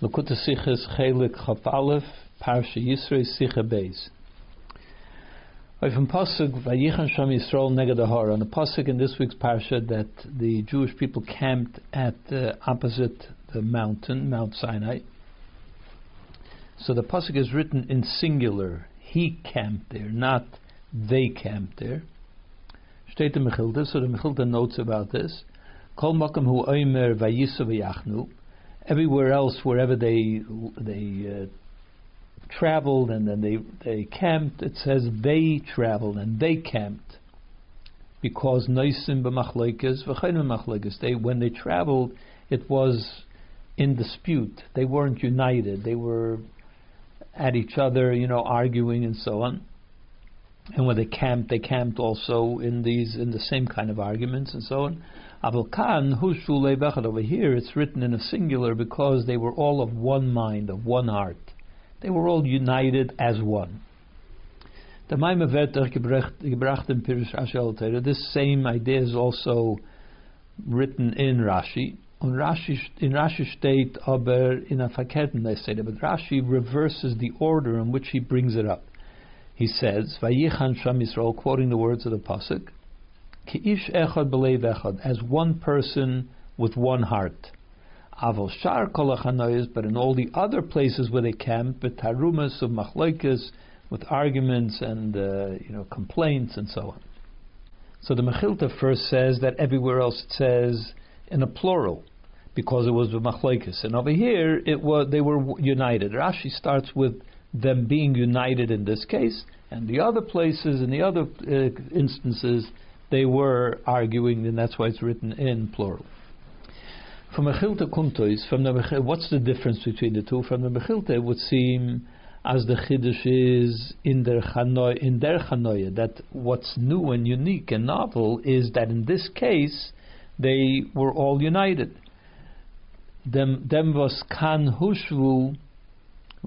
Lakuta Sichas Chelek Chaf Aleph, Parsha Yisro Sicha Beis. From Pasuk Vayichan Sham Yisrael Neged Ahar, on the Pasuk in this week's Parsha that the Jewish people camped at uh, opposite the mountain, Mount Sinai. So the Pasuk is written in singular. He camped there, not they camped there. Steht the Mechilta, so the Mechilta notes about this. Kol Makam Hu Oimer Vayisu Vayachnu everywhere else, wherever they they uh, traveled and then they they camped, it says they traveled and they camped because noisim b'machloikas v'chayim They when they traveled, it was in dispute. They weren't united. They were at each other, you know, arguing and so on. And when they camped, they camped also in these in the same kind of arguments and so on. Avalkan Hushu Bechad. Over here, it's written in a singular because they were all of one mind, of one heart. They were all united as one. This same idea is also written in Rashi. Rashi, in Rashi state, aber in a verkehrten but Rashi reverses the order in which he brings it up. He says, "Vayichan Sham Yisrael," quoting the words of the pasuk, Ki'ish echad belev echad, as one person with one heart. Avol shar but in all the other places where they camp, betarumas of machloikas, with arguments and uh, you know complaints and so on. So the Mechilta first says that everywhere else it says in a plural because it was the machloikas, and over here it was they were united. Rashi starts with them being united in this case, and the other places in the other uh, instances they were arguing, and that's why it's written in plural. From Mechilta Kuntois, from the what's the difference between the two? From the Mechilta, it would seem as the Chiddush is in their chanoy, in their chanoya, that what's new and unique and novel is that in this case they were all united. Dem, dem was kan hushvu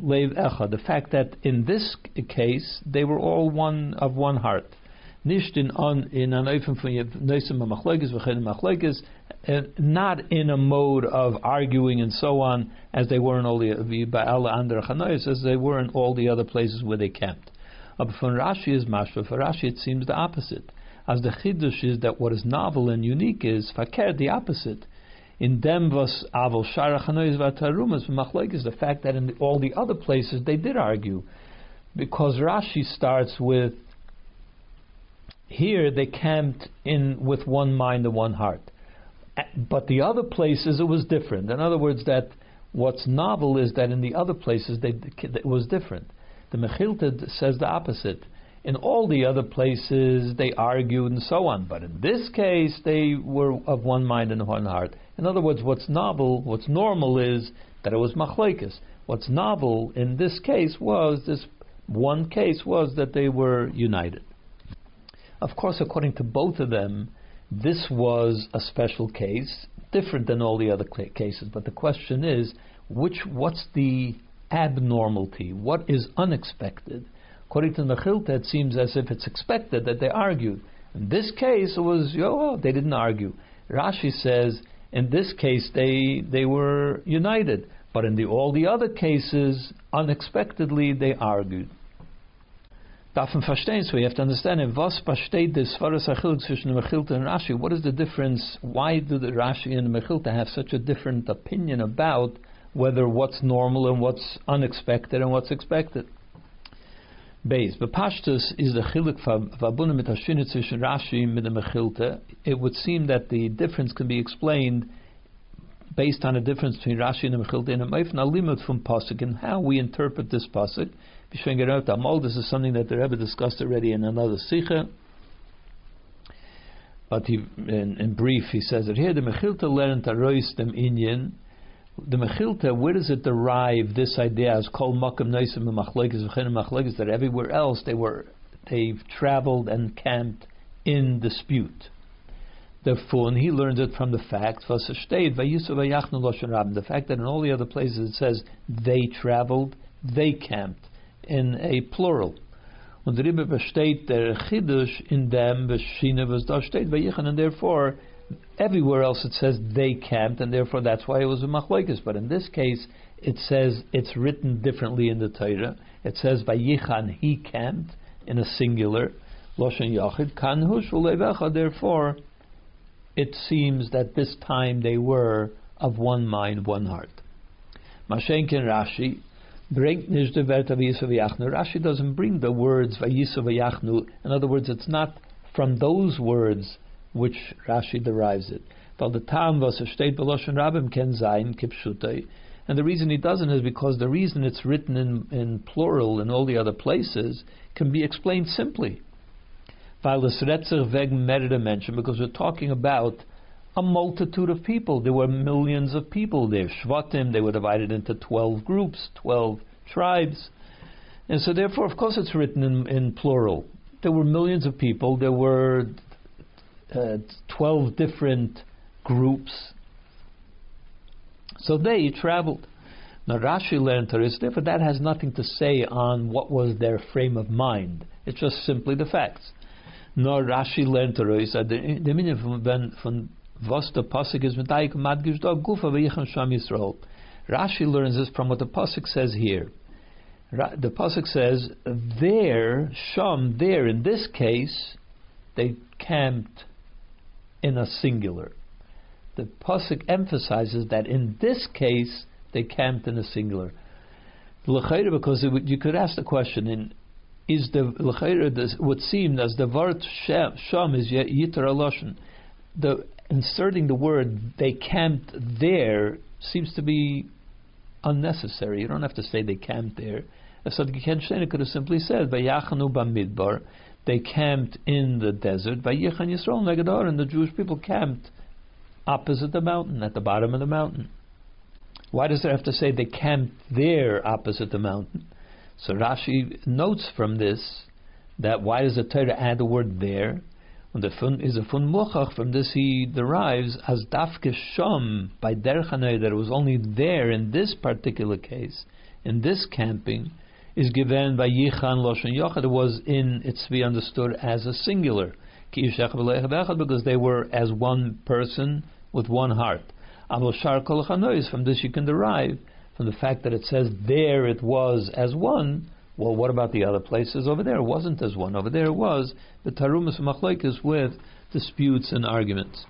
leiv echa. The fact that in this case they were all one of one heart nicht in an in an ofen von neusem machleges v'chenim machleges, not in a mode of arguing and so on as they were in all the ba'ala under chanois as they were in all the other places where they camped. But from Rashi is mashva. For Rashi it seems the opposite. As the chiddush is that what is novel and unique is fakir the opposite. In them was avol shara chanois v'tarumas v'machleges the fact that in all the other places they did argue, because Rashi starts with here they camped in with one mind and one heart. But the other places it was different. In other words, that what's novel is that in the other places they, it was different. The Mechilta says the opposite. In all the other places they argued and so on, but in this case they were of one mind and one heart. In other words, what's novel, what's normal is that it was machlekes. What's novel in this case was this one case was that they were united. Of course, according to both of them, this was a special case, different than all the other cases. But the question is, which what's the abnormality? What is unexpected? According to Mechilta, it seems as if it's expected that they argued. In this case, it was oh, they didn't argue. Rashi says in this case they they were united, but in the all the other cases, unexpectedly they argued darf man verstehen, so you have to understand it. Was besteht des Svaras Achil zwischen the Mechilta and Rashi? What is the difference? Why do the Rashi and the Mechilta have such a different opinion about whether what's normal and what's unexpected and what's expected? Beis, Bepashtus is the chiluk vabunim mit zwischen Rashi and the Mechilta. It would seem that the difference can be explained based on a difference between Rashi and the Mechilta in a meifna limit from pasuk and how we interpret this pasuk. This is something that the Rebbe discussed already in another Sikha. But he, in, in, brief, he says that here the Mechilta learned Arois dem Inyan. The Mechilta, where does it derive this idea as Kol Makam Noisim Machlekes Machlekes that everywhere else they were they've traveled and camped in dispute. Therefore, he learns it from the fact the fact that in all the other places it says they traveled, they camped in a plural. Und darüber besteht der Chiddush in dem Beshine, was da steht bei Yichen, and therefore everywhere else it says they camped, and therefore that's why it was a machlokes. But in this case, it says it's written differently in the Torah. It says by Yichan he camped in a singular, Loshen Yachid, Kanhush Ulevecha, therefore it seems that this time they were of one mind, one heart. Mashenkin Rashi bringt nicht the Rashi doesn't bring the words Vayisu In other words, it's not from those words which Rashi derives it. Weil Tam, was. And the reason he doesn't is because the reason it's written in, in plural in all the other places can be explained simply. Because we're talking about a multitude of people. There were millions of people there. Shvatim, they were divided into 12 groups, 12 tribes. And so, therefore, of course, it's written in, in plural. There were millions of people. There were uh, 12 different groups so they traveled. Now Rashi learned Torah, therefore that has nothing to say on what was their frame of mind. It's just simply the facts. Nor Rashi learned Torah, the meaning von was the pasuk is medayik madgish dog gufa v'yichan sham Yisrael. Rashi learns this from what the pasuk says here. The pasuk says there, sham, there. In this case, they camped in a singular the pasuk emphasizes that in this case they camped in a singular. Because you could ask the question: in, Is the would seem as the word sham is yitar aloshin? The inserting the word they camped there seems to be unnecessary. You don't have to say they camped there. So the could have simply said Vayachanu bamidbar. They camped in the desert. Vayichan Yisrael negadar, and the Jewish people camped opposite the mountain, at the bottom of the mountain. Why does it have to say they camped there opposite the mountain? So Rashi notes from this that why does the Torah add the word there? When the fun is a fun muchach, from this he derives as dafke shom by derchanei that it was only there in this particular case, in this camping, is given by yichan loshen yochad. It was in it's to be understood as a singular because they were as one person with one heart. Avoshar kol from this you can derive from the fact that it says there it was as one. Well, what about the other places over there? It wasn't as one. Over there it was. The tarumas machlekes with disputes and arguments.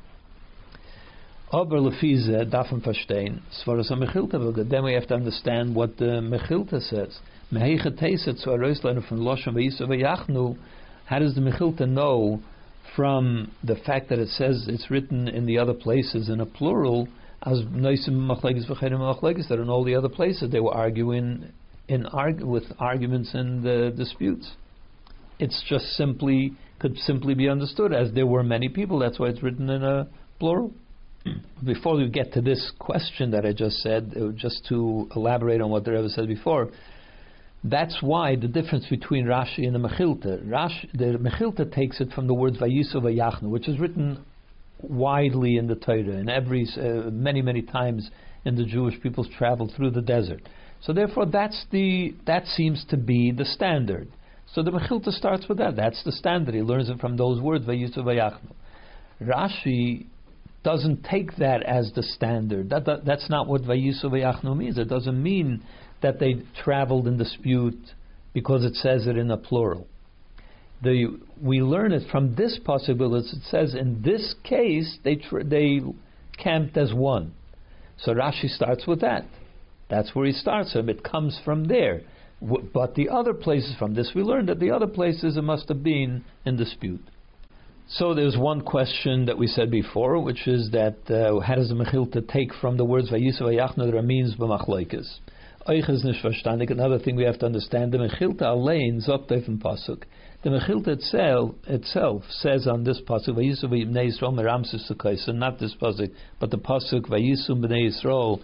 Then we have to understand what the mechilta says. Loshen v'yisa How does the mechilta know from the fact that it says it's written in the other places in a plural, as noisim machlekes v'chedim machlekes, that in all the other places they were arguing in arg- with arguments and uh, disputes. It's just simply could simply be understood as there were many people. That's why it's written in a plural. Before we get to this question that I just said, uh, just to elaborate on what the Rebbe said before, that's why the difference between Rashi and the Mechilta. Rashi, the Mechilta takes it from the words Vayisu Vayachnu, which is written widely in the Torah, and every uh, many many times in the Jewish people's travel through the desert. So therefore, that's the that seems to be the standard. So the Mechilta starts with that. That's the standard. He learns it from those words Vayisu Vayachnu. Rashi doesn't take that as the standard. That, that that's not what Vayisu Vayachnu means. It doesn't mean that they traveled in dispute because it says it in a plural. The, we learn it from this possibility. It says in this case they tr- they camped as one. So Rashi starts with that. That's where he starts him. It comes from there. But the other places from this we learned that the other places it must have been in dispute. So there's one question that we said before, which is that uh, how does the Mechilta take from the words Vayisu Vayachna that means b'machloikas? Euch nicht. Another thing we have to understand, the Mechilta allein sagt auf Pasuk. The Mechilta itself, itself says on this Pasuk, Vayisu v'yibnei Yisrael meramsis so not this Pasuk, but the Pasuk, Vayisu b'nei Yisrael,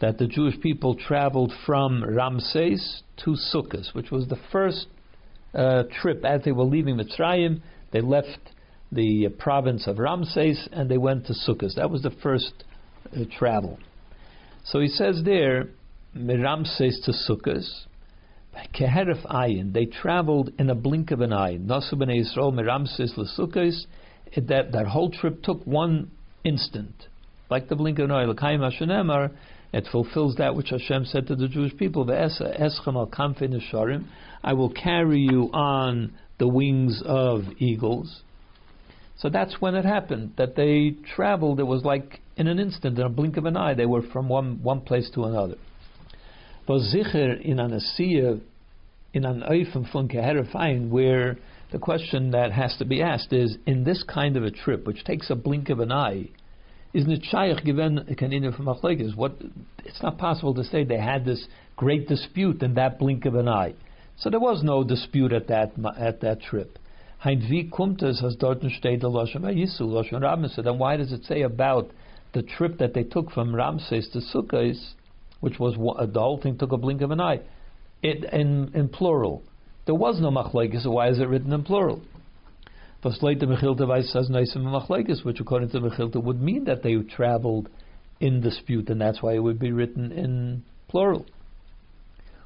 that the Jewish people traveled from Ramses to Sukkot, which was the first uh, trip as they were leaving Mitzrayim. They left the province of Ramses and they went to Sukkot. That was the first uh, travel. So he says there, Miramses to Sukkot, Keherif Ayin, they traveled in a blink of an eye. Nasu b'nei Yisrael Miramses l'Sukkos, that, that whole trip took one instant. Like the blink of an eye, it fulfills that which Hashem said to the Jewish people, I will carry you on the wings of eagles. So that's when it happened, that they traveled, it was like in an instant, in a blink of an eye, they were from one, one place to another. In an Asiya, in an where the question that has to be asked is, in this kind of a trip, which takes a blink of an eye, isn't it shaykh given kanina from What it's not possible to say they had this great dispute in that blink of an eye. So there was no dispute at that at that trip. Hein wie kommt es, als dort steht der Lashon Yisu, Lashon Ramses? Then why does it say about the trip that they took from Ramses to Sukkot, which was the whole thing took a blink of an eye, it in in plural? There was no machlekes, so why is it written in plural? Which according to Mechilta would mean that they traveled in dispute, and that's why it would be written in plural.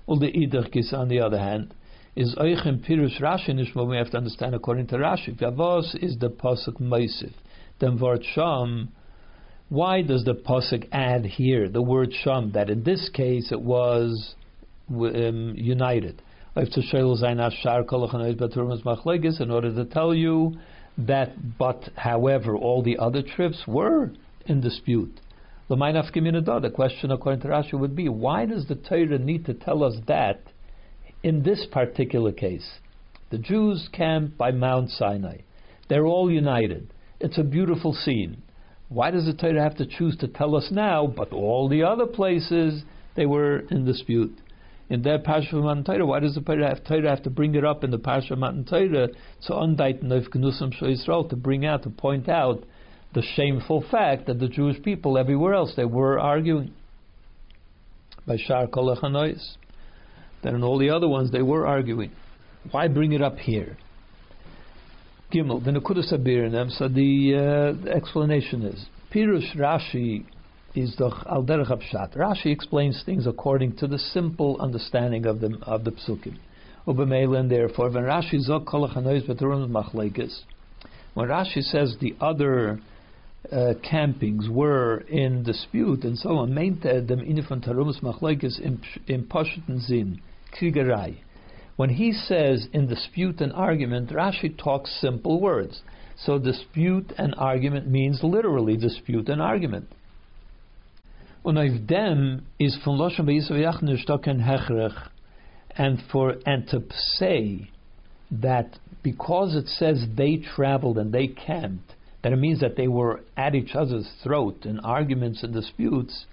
Well, the Idach on the other hand, is Eichem Pirush Rashi Nishma, we have to understand according to Rashi. Vavos is the Pasuk Meisif. Then Vart Sham, why does the Pasuk add here the word Sham, that in this case it was um, united? In order to tell you that, but however, all the other trips were in dispute. The question according to Rashi would be, why does the Torah need to tell us that in this particular case? The Jews camp by Mount Sinai. They're all united. It's a beautiful scene. Why does the Torah have to choose to tell us now, but all the other places they were in dispute? In their Parsha of Matan Torah. Why does the Torah have, Torah have to bring it up in the Parsha of Matan Torah? So undaiten of Gnusam Israel to bring out to point out the shameful fact that the Jewish people everywhere else they were arguing by Shar Kolachanois. That in all the other ones they were arguing. Why bring it up here? Gimel, the Nakudas Abiranem, so the, uh, the explanation is Pirush Rashi is the al derech. Rashi explains things according to the simple understanding of the of the psukim. and therefore, when Rashi when Rashi says the other uh, campings were in dispute and so on, meint er dem machlekes in zin krigerei. When he says in dispute and argument, Rashi talks simple words. So dispute and argument means literally dispute and argument. Und auf dem is von Loshen Be'Yisrael Stocken Hechrech, and for and to say that because it says they traveled and they camped, that it means that they were at each other's throat in arguments and disputes.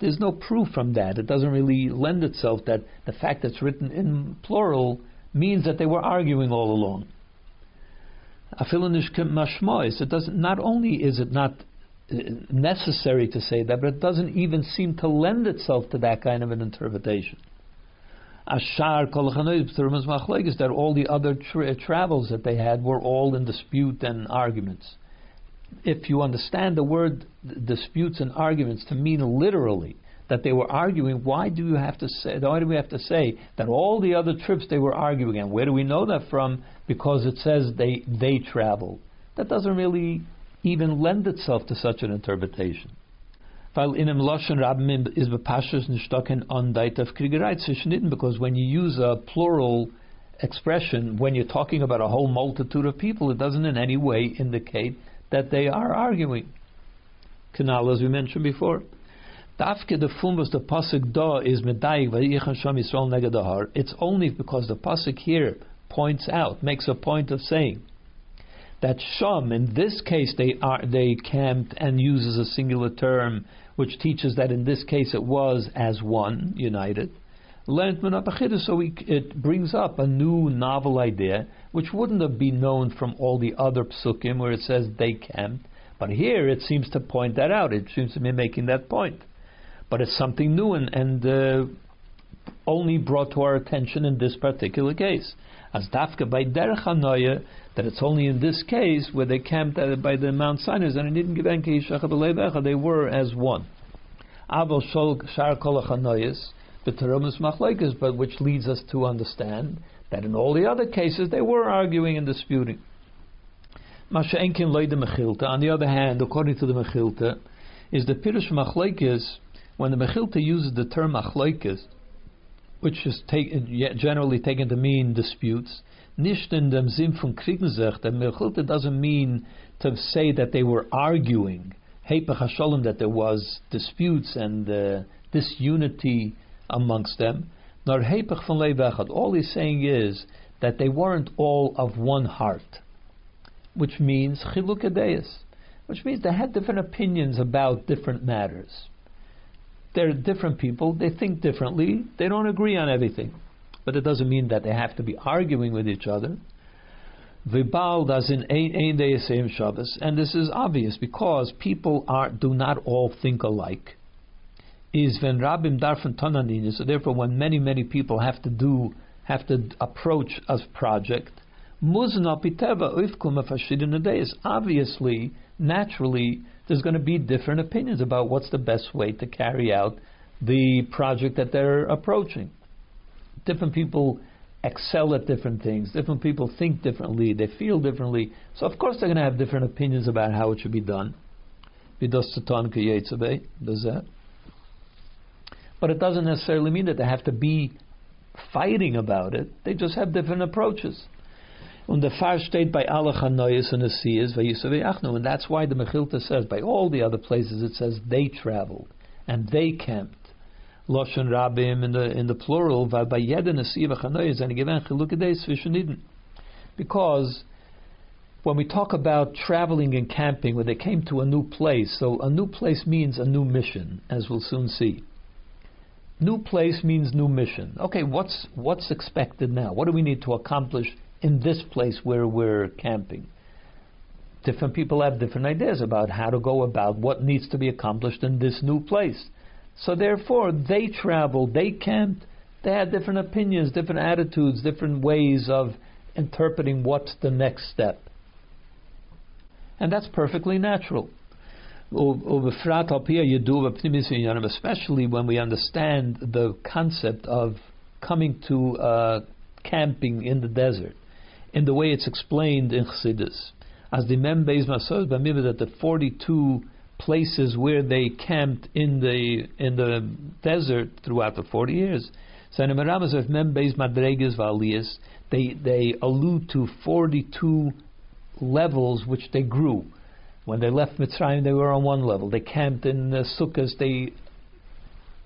There's no proof from that. It doesn't really lend itself that the fact that it's written in plural means that they were arguing all along. It doesn't. Not only is it not necessary to say that, but it doesn't even seem to lend itself to that kind of an interpretation. Ashar that all the other tra- travels that they had were all in dispute and arguments. If you understand the word disputes and arguments to mean literally that they were arguing, why do you have to say? Why do we have to say that all the other trips they were arguing? And where do we know that from? Because it says they they traveled. That doesn't really even lend itself to such an interpretation. In is of because when you use a plural expression, when you're talking about a whole multitude of people, it doesn't in any way indicate that they are arguing. Canal, as we mentioned before. Dafke the fumbus the pasuk da is medayik vayichan sham Yisrael. It's only because the pasuk here points out, makes a point of saying that Sham, in this case, they are they camped and uses a singular term, which teaches that in this case it was as one, united. So we, it brings up a new novel idea, which wouldn't have been known from all the other psukim where it says they camped. But here it seems to point that out. It seems to be making that point. But it's something new and, and uh, only brought to our attention in this particular case. As dafka by derech that it's only in this case where they camped by the Mount Sinai and it didn't give enki they were as one. Avol shol shar terumas machlekes, but which leads us to understand that in all the other cases they were arguing and disputing. Masha'enkin loy the Mechilta. On the other hand, according to the Mechilta, is the Pirush Machlaikis, when the Mechilta uses the term Machlaikis, which is take, generally taken to mean disputes, nicht in dem Sinn von Kriegensech, the Mechilta doesn't mean to say that they were arguing, Hepech that there was disputes and uh, disunity amongst them, nor Hepech von Leivechad. All he's saying is that they weren't all of one heart, which means Chiluk which means they had different opinions about different matters. They're different people, they think differently, they don't agree on everything. But it doesn't mean that they have to be arguing with each other. Vibal does in ein same Shabbos, and this is obvious because people are do not all think alike. Is ven rabim darfen tonanin, so therefore when many many people have to do have to approach a project, muzna piteva ufkum is obviously naturally there's going to be different opinions about what's the best way to carry out the project that they're approaching. Different people excel at different things. Different people think differently. They feel differently. So of course they're going to have different opinions about how it should be done. Does that? But it doesn't necessarily mean that they have to be fighting about it. They just have different approaches. Und the Far steht by alle Chanoyes and Asiyas, Achnu, and that's why the Mechilta says, by all the other places it says they traveled and they camped. Loshen Rabim in the in the plural. Because when we talk about traveling and camping, when they came to a new place, so a new place means a new mission, as we'll soon see. New place means new mission. Okay, what's what's expected now? What do we need to accomplish in this place where we're camping. Different people have different ideas about how to go about what needs to be accomplished in this new place. So therefore, they traveled, they camped, they had different opinions, different attitudes, different ways of interpreting what's the next step. And that's perfectly natural. Especially when we understand the concept of coming to uh, camping in the desert in the way it's explained in Chassidus. As the Mem Beis Masos that the 42 places where they camped in the in the desert throughout the 40 years, they they allude to 42 levels which they grew. When they left Mitzrayim, they were on one level. They camped in the Sukkahs. They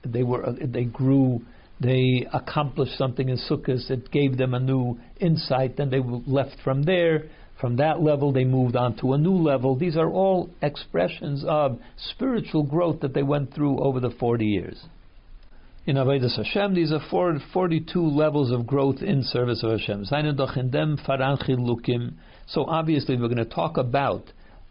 they were they grew they accomplished something in Sukkot that gave them a new insight, then they left from there. From that level, they moved on to a new level. These are all expressions of spiritual growth that they went through over the 40 years. In Avodas Hashem, these are 42 levels of growth in service of Hashem. So obviously, we're going to talk about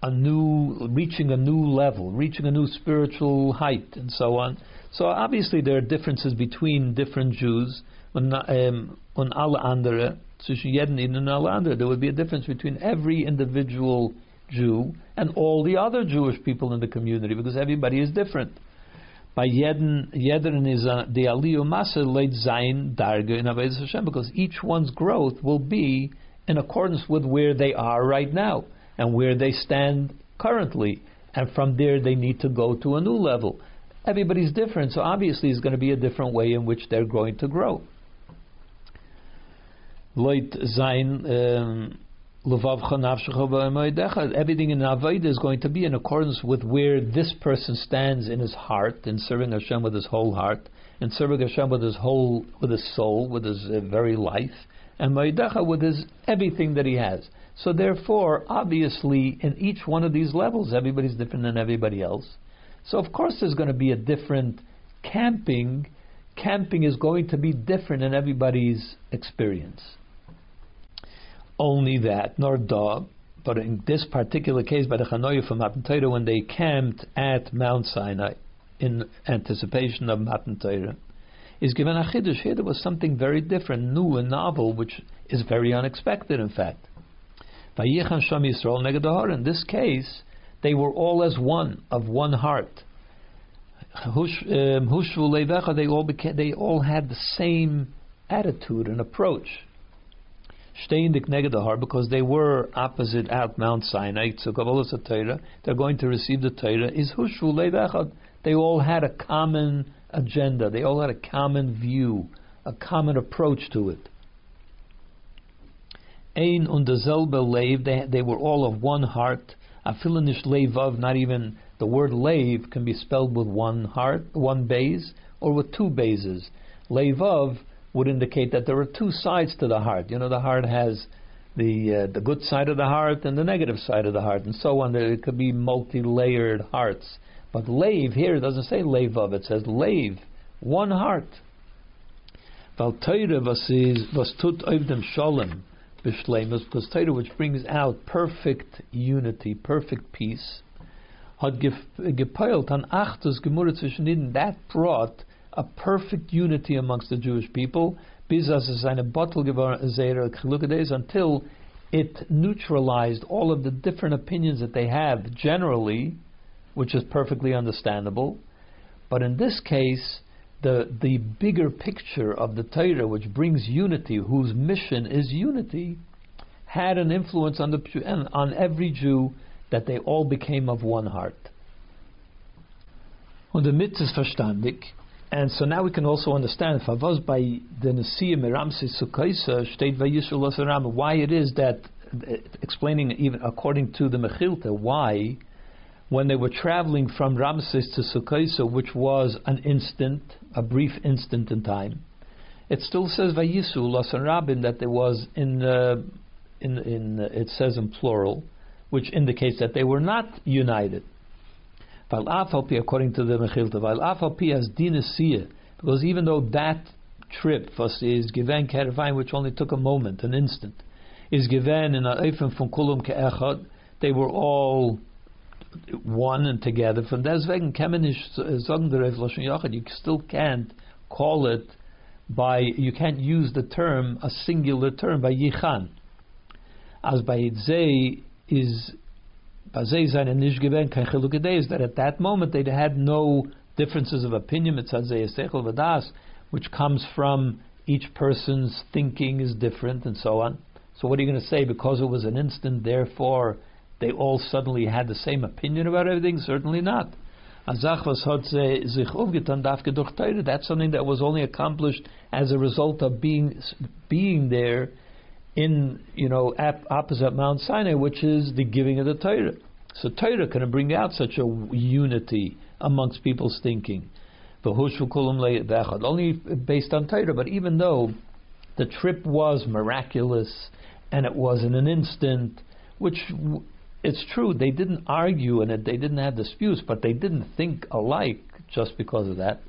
a new, reaching a new level, reaching a new spiritual height, and so on. So obviously there are differences between different Jews. Um, on alle andere, zwischen jeden und alle andere, there would be a difference between every individual Jew and all the other Jewish people in the community because everybody is different. By jeden, jeden is the aliyu masa leit zayin darge in Avodah Hashem because each one's growth will be in accordance with where they are right now and where they stand currently, and from there they need to go to a new level. Everybody's different, so obviously it's going to be a different way in which they're going to grow. Loit zain um, Everything in Avodah is going to be in accordance with where this person stands in his heart, in serving Hashem with his whole heart, and serving Hashem with his whole, with his soul, with his uh, very life, and Moedecha with his everything that he has. So therefore, obviously, in each one of these levels, everybody's different than everybody else. So of course there's going to be a different camping. Camping is going to be different in everybody's experience. Only that, nor dog, but in this particular case by the Chanoya from Matan Torah, when they camped at Mount Sinai in anticipation of Matan Torah, is given a chiddush. Here there was something very different, new and novel, which is very unexpected, in fact. In this case, they were all as one, of one heart. Um, they all became, they all had the same attitude and approach. Steindik negedahar, because they were opposite at Mount Sinai, Torah, they're going to receive the Torah, is hushu leivechad. They all had a common agenda. They all had a common view, a common approach to it. Ein und derselbe leiv, they, they were all of one heart. Afilinish leivav, not even the word leiv can be spelled with one heart, one base, or with two bases. Leivav would indicate that there are two sides to the heart. You know, the heart has the uh, the good side of the heart and the negative side of the heart, and so on. It could be multi-layered hearts. But lave here doesn't say leivav; it says lave, one heart. Because Torah which brings out perfect unity, perfect peace, that brought a perfect unity amongst the Jewish people, bottle until it neutralized all of the different opinions that they have generally, which is perfectly understandable. But in this case, the the bigger picture of the Torah, which brings unity, whose mission is unity, had an influence on the on every Jew that they all became of one heart. Und damit ist verstandig, and so now we can also understand if I was by the Nasiya Meramse Sukaisa State Vayishul why it is that explaining even according to the Mechilta why when they were traveling from Ramses to Sukaisa, which was an instant, a brief instant in time, it still says Vayisu Lasan Rabin that there was in uh, in in uh, it says in plural, which indicates that they were not united. According to the Mechilta, as dinasiyah, because even though that trip was is given kervain, which only took a moment, an instant, is given in a eifem from kulum ke'echad, they were all one and together. From deswegen kemenish der Lashon you still can't call it by, you can't use the term, a singular term, by yichan. As by Zay is is that at that moment they had no differences of opinion, It's Hazei Sechel Vadas, which comes from each person's thinking is different and so on. So what are you going to say? Because it was an instant, therefore they all suddenly had the same opinion about everything? Certainly not. That's something that was only accomplished as a result of being being there in you know opposite Mount Sinai, which is the giving of the Torah. So Torah can bring out such a unity amongst people's thinking. Only based on Torah, but even though the trip was miraculous and it was in an instant, which it's true they didn't argue and they didn't have disputes, but they didn't think alike just because of that.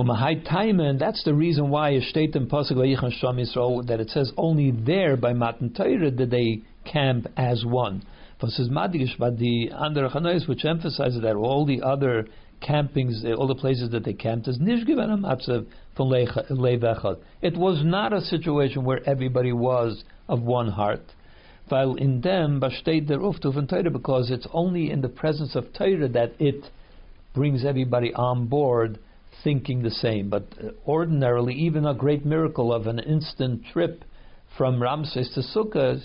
And that's the reason why it states in Pasuk that it says only there by Matan Torah did they camp as one. Says Madigish, but the Chanois, which emphasizes that all the other campings, eh, all the places that they camped, is nishgiven matzav from. It was not a situation where everybody was of one heart. While in them, bashtet der uftuf Torah, because it's only in the presence of Torah that it brings everybody on board thinking the same. But ordinarily, even a great miracle of an instant trip from Ramses to Sukkot,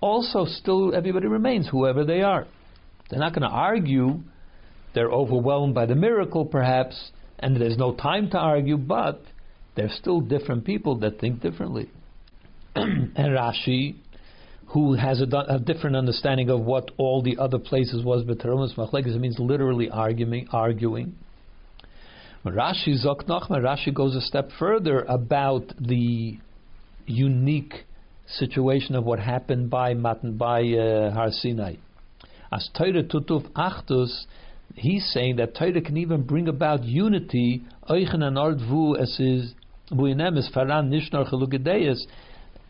also still everybody remains, whoever they are. They're not going to argue. They're overwhelmed by the miracle, perhaps, and there's no time to argue, but they're still different people that think differently. and Rashi, who has a, a, different understanding of what all the other places was, but Terumas Machlekes means literally arguing, arguing. Rashi Zok Nachman, Rashi goes a step further about the unique situation of what happened by Matan by uh, Har Sinai. As Torah Tutuf Achtus, he's saying that Torah can even bring about unity. Eichen and Ardvu as Faran.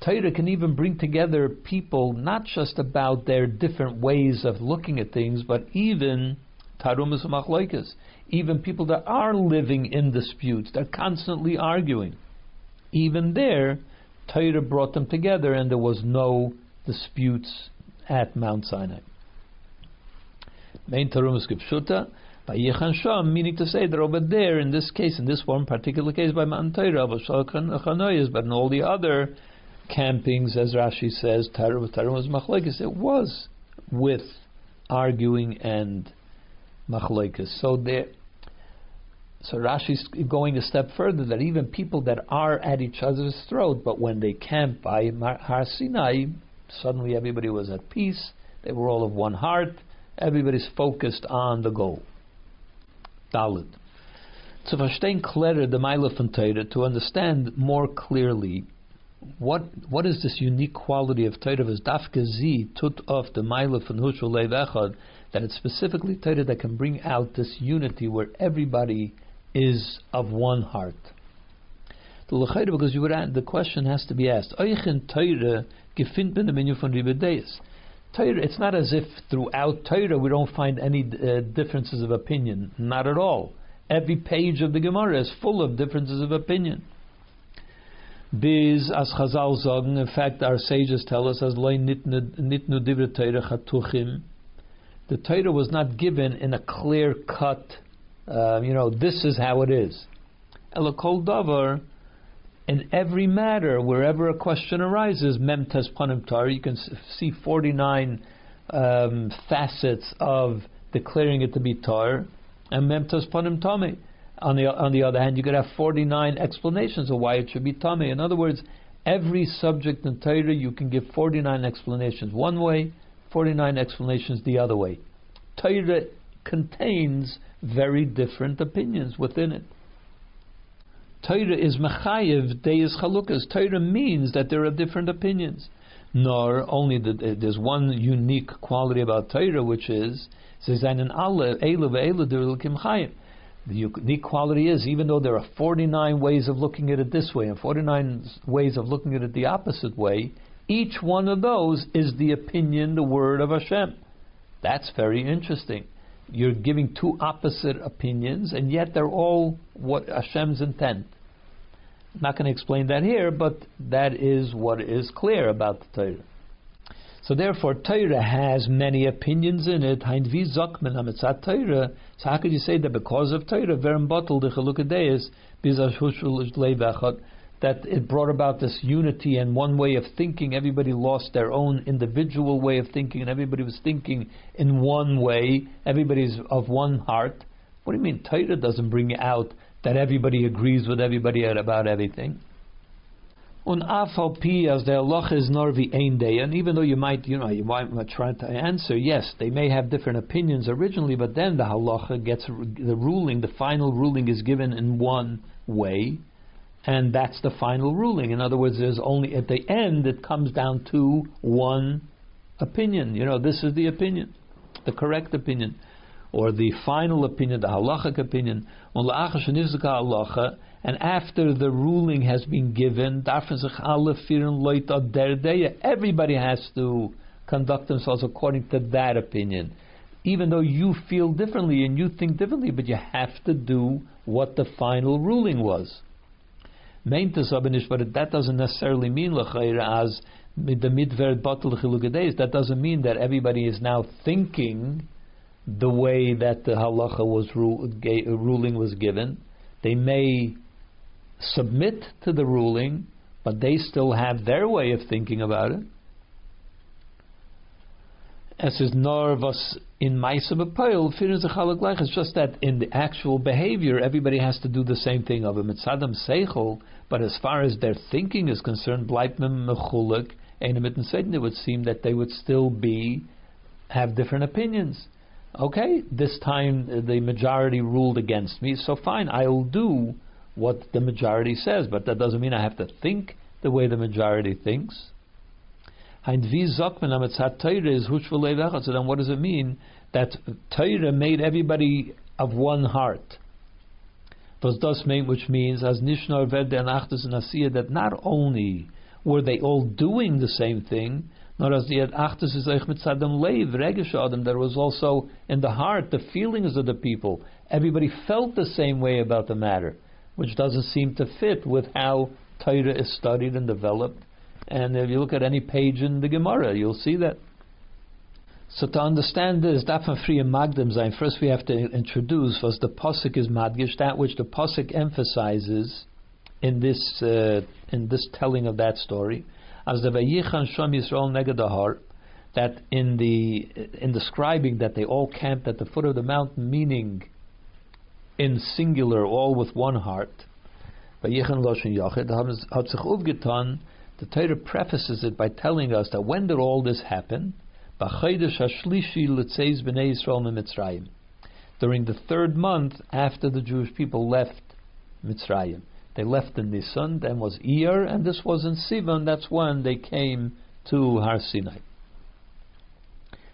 Torah can even bring together people not just about their different ways of looking at things, but even Tarumas Machloikas, even people that are living in disputes, they're constantly arguing. Even there, Torah brought them together, and there was no disputes at Mount Sinai. Main Tarumas Gipshuta, by Yechan Sham, meaning to say that over there, in this case, in this one particular case, by Mount Torah, but in all the other campings, as Rashi says, with was machlekes. It was with arguing and machlekes. So there. So Rashi's going a step further that even people that are at each other's throat, but when they camp by Har Sinai, suddenly everybody was at peace. They were all of one heart. Everybody's focused on the goal. Dalit. Zu verstehen klarer the Meile von Torah, to understand more clearly what what is this unique quality of Torah as dafke zi tut of the Meile von Hushul Echad, that it's specifically Torah that can bring out this unity where everybody is of one heart. The because you would the question has to be asked. Torah, it's not as if throughout Torah we don't find any uh, differences of opinion. Not at all. Every page of the Gemara is full of differences of opinion. Biz as Chazal sagen, in fact, our sages tell us as loy nitnu divre Torah chatuchim. The Torah was not given in a clear cut, uh, you know, this is how it is. Elakol davar, in every matter, wherever a question arises, panim tar, you can see 49 um, facets of declaring it to be tar and memtos panim tame. On the on the other hand, you could have 49 explanations of why it should be tame. In other words, every subject in Torah you can give 49 explanations one way, 49 explanations the other way. Torah contains very different opinions within it. Torah is mechayev deis chalukas. Torah means that there are different opinions. Nor only that eh, there's one unique quality about Torah, which is the unique quality is, even though there are 49 ways of looking at it this way and 49 ways of looking at it the opposite way, each one of those is the opinion, the word of Hashem. That's very interesting. You're giving two opposite opinions, and yet they're all what Hashem's intent. I'm not going to explain that here, but that is what is clear about the Torah. So therefore, Torah has many opinions in it. So how could you say that because of the Torah, that it brought about this unity and one way of thinking. Everybody lost their own individual way of thinking, and everybody was thinking in one way. Everybody's of one heart. What do you mean? Torah doesn't bring out that everybody agrees with everybody about everything. And even though you might, you know, you might try to answer, yes, they may have different opinions originally, but then the halacha gets the ruling, the final ruling is given in one way, and that's the final ruling. In other words, there's only at the end it comes down to one opinion. You know, this is the opinion, the correct opinion, or the final opinion, the halachic opinion. And after the ruling has been given, everybody has to conduct themselves according to that opinion. Even though you feel differently and you think differently, but you have to do what the final ruling was. Main tisabinish, but that doesn't necessarily mean as the midver That doesn't mean that everybody is now thinking the way that the halacha was ruling was given. They may submit to the ruling, but they still have their way of thinking about it. As is nervous in Maisa B'Poil, It's just that in the actual behavior, everybody has to do the same thing of a mitzadam seichel, but as far as their thinking is concerned, bleibt mem mechulik, it would seem that they would still be have different opinions. Okay, this time uh, the majority ruled against me, so fine, I'll do what the majority says, but that doesn't mean I have to think the way the majority thinks. So then what does it mean that Torah made everybody of one heart? Das mean, which means as Nishnar Verde and Achtus and that not only were they all doing the same thing, nor as the Achtus is Eich Leiv, Regish Adam, there was also in the heart the feelings of the people. Everybody felt the same way about the matter which doesn't seem to fit with how Torah is studied and developed. And if you look at any page in the Gemara, you'll see that. So to understand this, Dafan Friya Magdim Zain, first we have to introduce was the Pasuk is Madgish, that which the Pasuk emphasizes in this uh, in this telling of that story. as the Vayichan Sham Yisrael Negadahar, that in the in describing that they all camped at the foot of the mountain, meaning in singular, all with one heart. Vayichan Loshen Yachid hat sich aufgetan. The Torah prefaces it by telling us that when did all this happen? Hashlishi b'nei Yisrael Mitzrayim. During the third month after the Jewish people left Mitzrayim. They left in Nisan, then was Iyar, and this was in Sivan, that's when they came to Har Sinai.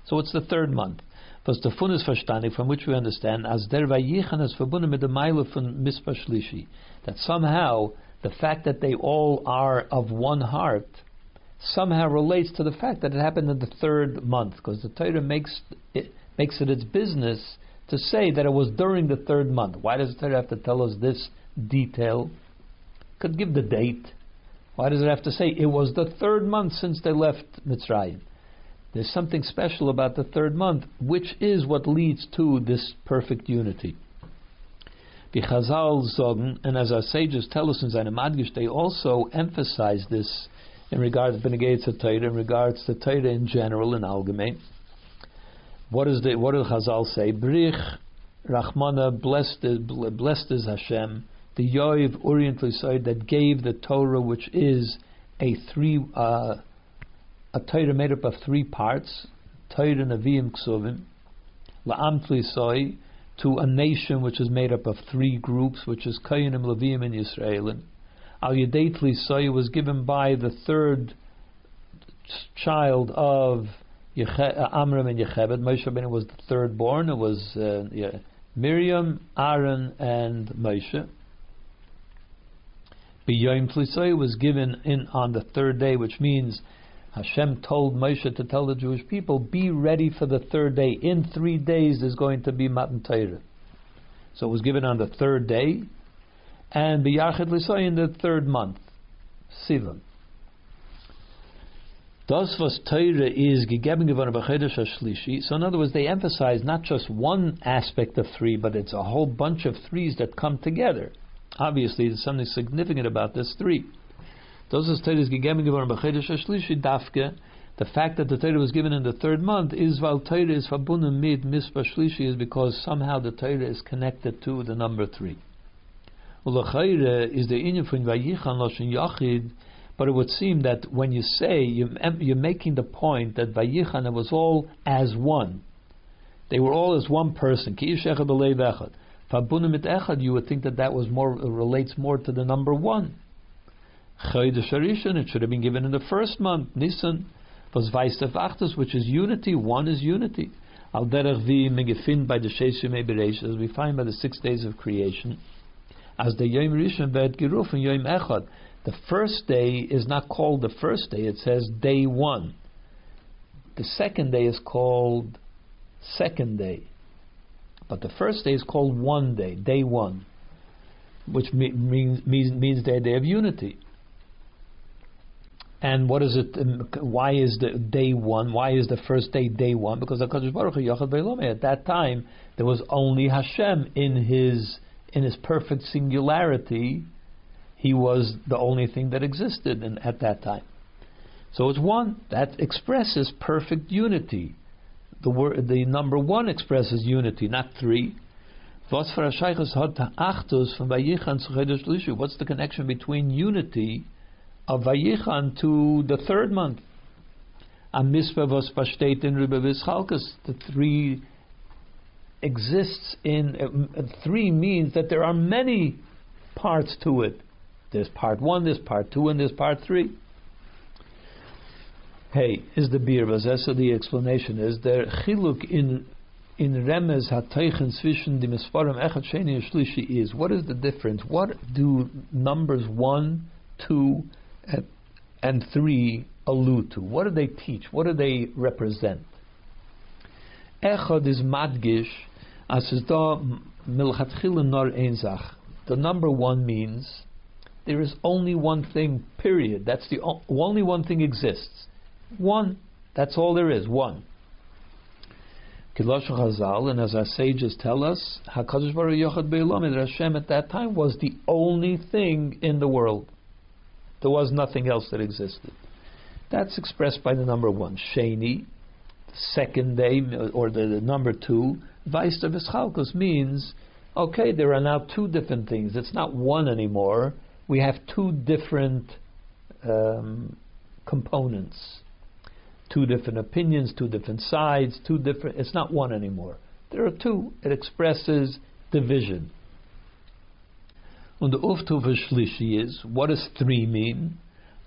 So it's the third month. Was the Funis verstandig, from which we understand, as der Vayichan is verbunden mit der Meile von Mispashlishi, that somehow the fact that they all are of one heart somehow relates to the fact that it happened in the third month, because the Torah makes it, makes it its business to say that it was during the third month. Why does the Torah have to tell us this detail? Could give the date. Why does it have to say it was the third month since they left Mitzrayim? There's something special about the third month, which is what leads to this perfect unity. The Chazal and as our sages tell us in seine Madgish, they also emphasize this in regards to Benegay Torah, in regards to Torah in general and allgemein. What is the what does Chazal say? Brich Rachmana, blessed is, blessed is Hashem, the Yoiv Orient side that gave the Torah, which is a three uh, a Torah made up of three parts, Torah Nevi'im Ksuvim, La'am Tlisoi, to a nation which is made up of three groups, which is Kohanim, Leviim, and Yisraelim. Al Yedei Tlisoi was given by the third child of uh, Amram and Yocheved. Moshe Rabbeinu was the third born. It was uh, yeah, Miriam, Aaron, and Moshe. B'Yom Tlisoi was given in on the third day, which means Hashem told Moshe to tell the Jewish people, "Be ready for the third day. In three days, there's going to be Matan Torah." So it was given on the third day, and B'Yachid Lisoi in the third month, Sivan. Das was Torah is gegeben geworden b'chedesh hashlishi. So in other words, they emphasize not just one aspect of three, but it's a whole bunch of threes that come together. Obviously, there's something significant about this three. The fact that the Torah was given in the third month is while Torah is verbunden mit Mispah Shlishi is because somehow the Torah is connected to the number three. Is the inyan from Vayichan Loshen Yachid, but it would seem that when you say you're making the point that Vayichan it was all as one, they were all as one person. You would think that that was more relates more to the number one. It should have been given in the first month, Nisan, was Vaistef which is unity. One is unity. Al derech vi by the as we find by the six days of creation, as the Yom Rishon Bed and Yom Echad. The first day is not called the first day; it says day one. The second day is called second day. But the first day is called one day, day one, which means means means their day of unity. And what is it? Um, why is the day one? Why is the first day day one? Because Baruch at that time there was only Hashem in his in his perfect singularity. He was the only thing that existed in, at that time. So it's one that expresses perfect unity the word, the number one expresses unity, not three. What's the connection between unity of Vayichan to the third month? The three exists in uh, three means that there are many parts to it. There's part one, there's part two, and there's part three. Hey, is the beer so the explanation is there chiluk in in remez hataychen zwischen the mesparim echad sheni shlishi is what is the difference? What do numbers one, two, and, and three allude to? What do they teach? What do they represent? Echad is madgish The number one means there is only one thing. Period. That's the only one thing exists. One. That's all there is. One. Chazal, and as our sages tell us, Hakadosh Baruch Yochad Hashem at that time was the only thing in the world. There was nothing else that existed. That's expressed by the number one. Sheni, second day, or the, the number two. Vaista v'schalkos means, okay, there are now two different things. It's not one anymore. We have two different um, components, two different opinions, two different sides, two different. It's not one anymore. There are two. It expresses division. Und der Uftufe Shlishi is, what does three mean?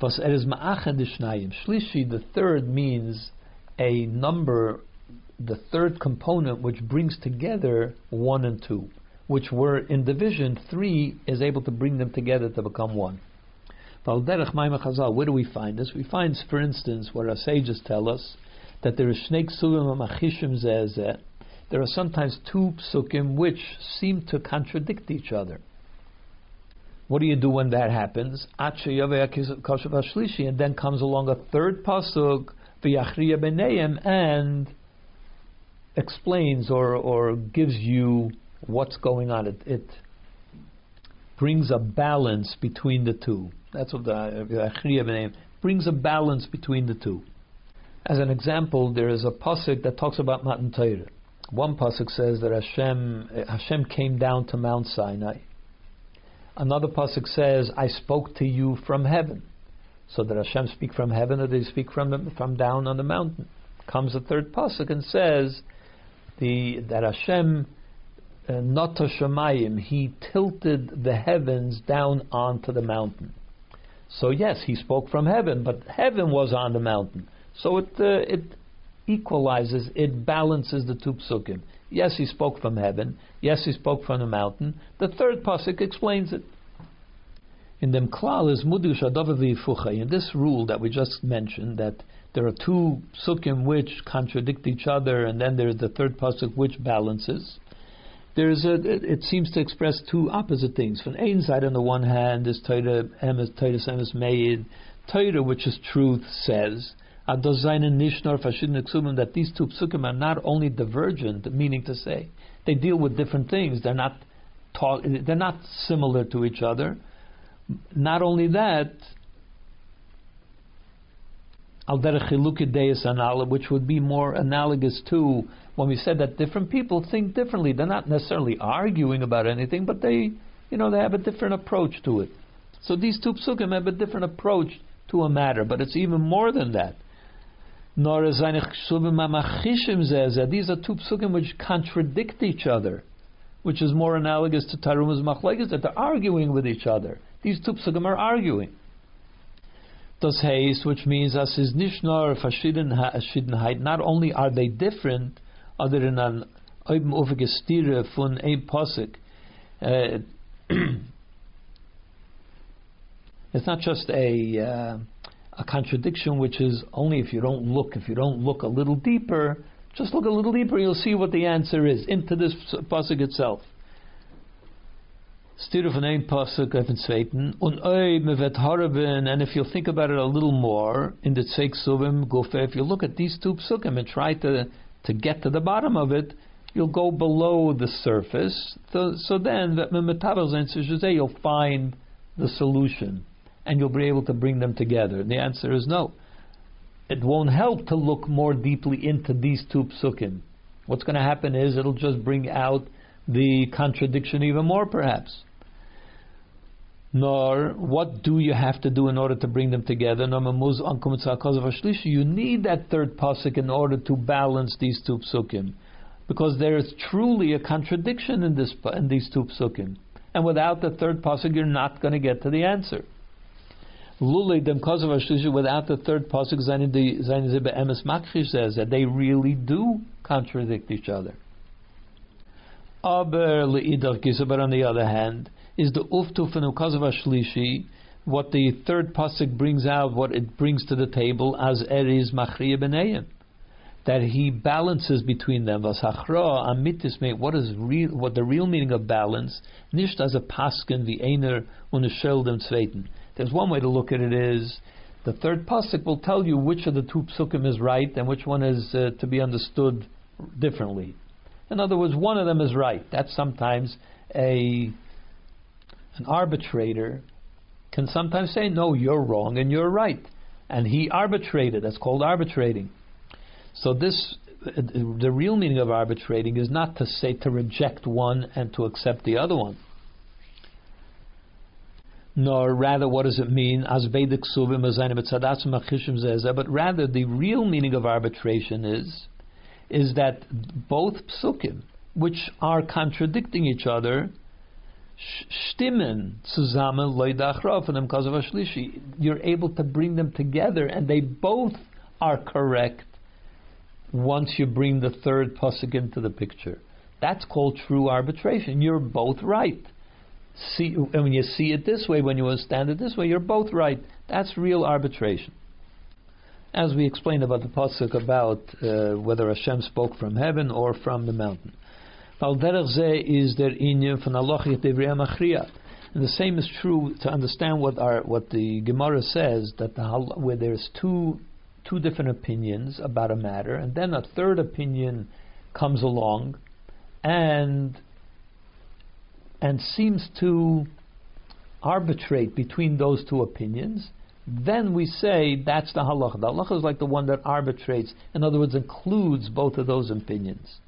Was er is Shlishi, the third means a number, the third component which brings together one and two, which were in division, three is able to bring them together to become one. Where do we find this? We find, for instance, what our sages tell us, that there is machishim zeh There are sometimes two psukim which seem to contradict each other. What do you do when that happens? And then comes along a third pasuk, and explains or, or gives you what's going on. It, it brings a balance between the two. That's what the Achriya brings a balance between the two. As an example, there is a pasuk that talks about Matan Torah. One pasuk says that Hashem Hashem came down to Mount Sinai Another pasuk says, "I spoke to you from heaven." So did Hashem speak from heaven, or did He speak from from down on the mountain? Comes a third pasuk and says, the that Hashem uh, nata shemayim, He tilted the heavens down onto the mountain. So yes, He spoke from heaven, but heaven was on the mountain. So it uh, it equalizes, it balances the two psukim. Yes, he spoke from heaven. Yes, he spoke from the mountain. The third pasuk explains it. In them klal is mudush In this rule that we just mentioned, that there are two psukim which contradict each other, and then there's the third pasuk which balances. There's a, it, seems to express two opposite things. From ein side, on the one hand, is Torah emes, Torah emes made, Torah, which is truth, says, that these two psukim are not only divergent, meaning to say, they deal with different things. They're not talk, they're not similar to each other. Not only that, which would be more analogous to when we said that different people think differently. They're not necessarily arguing about anything, but they, you know, they have a different approach to it. So these two psukim have a different approach to a matter, but it's even more than that nor These are two psukim which contradict each other, which is more analogous to Taruma's machlekes that they're arguing with each other. These two psukim are arguing. Das heißt, which means as is nishnar verschiedenheit. Not only are they different, other than an oben ufige stire von ein posik. It's not just a uh, a contradiction which is only if you don't look, if you don't look a little deeper, just look a little deeper, you'll see what the answer is into this pasuk itself. Stir er van een pasuk even zweiten. Und oi harben, and if you think about it a little more, in the tzek suvim gofe, if you look at these two psukim and try to, to get to the bottom of it, you'll go below the surface. So, so then, you'll find the solution and you'll be able to bring them together? The answer is no. It won't help to look more deeply into these two psukim. What's going to happen is it'll just bring out the contradiction even more, perhaps. Nor, what do you have to do in order to bring them together? You need that third pasuk in order to balance these two psukim, because there is truly a contradiction in this in these two psukim, and without the third pasuk, you're not going to get to the answer. Lule dem without the third pasuk zayin zibe emes makrish says that they really do contradict each other. But on the other hand, is the uftu from kosav shlishi what the third pasuk brings out, what it brings to the table as eris machriya b'neiim that he balances between them. Vasachra amitis me. What is real? What the real meaning of balance? Nicht as a pasken the einer und a sheldem zweiten. There's one way to look at it is the third pasuk will tell you which of the two psukim is right and which one is uh, to be understood differently. In other words, one of them is right. That's sometimes a an arbitrator can sometimes say, "No, you're wrong and you're right," and he arbitrated. That's called arbitrating. So this, the real meaning of arbitrating is not to say to reject one and to accept the other one. Nor rather, what does it mean? But rather, the real meaning of arbitration is is that both psukim, which are contradicting each other, stimmen zusammen loidachrofen because of shlishi. You're able to bring them together, and they both are correct once you bring the third pasuk into the picture. That's called true arbitration. You're both right. See, and when you see it this way, when you understand it this way, you're both right. That's real arbitration. As we explained about the pasuk about uh, whether Hashem spoke from heaven or from the mountain. Is der inyan von machria. And the same is true to understand what our what the Gemara says that the where there's two two different opinions about a matter, and then a third opinion comes along, and and seems to arbitrate between those two opinions, then we say that's the halacha. The halacha is like the one that arbitrates, in other words, includes both of those opinions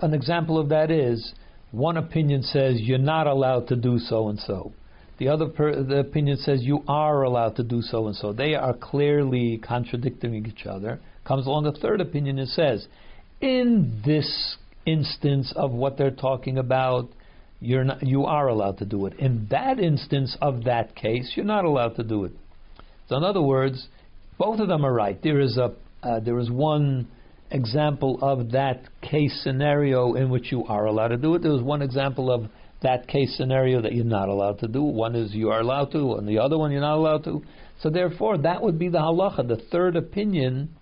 an example of that is one opinion says you're not allowed to do so and so. The other per, the opinion says you are allowed to do so and so. They are clearly contradicting each other. Comes along a third opinion and says, in this instance of what they're talking about, you're not, you are allowed to do it. In that instance of that case, you're not allowed to do it. So, in other words, both of them are right. There is a uh, there is one example of that case scenario in which you are allowed to do it. There was one example of that case scenario that you're not allowed to do. One is you are allowed to, and the other one you're not allowed to. So therefore, that would be the halacha, the third opinion,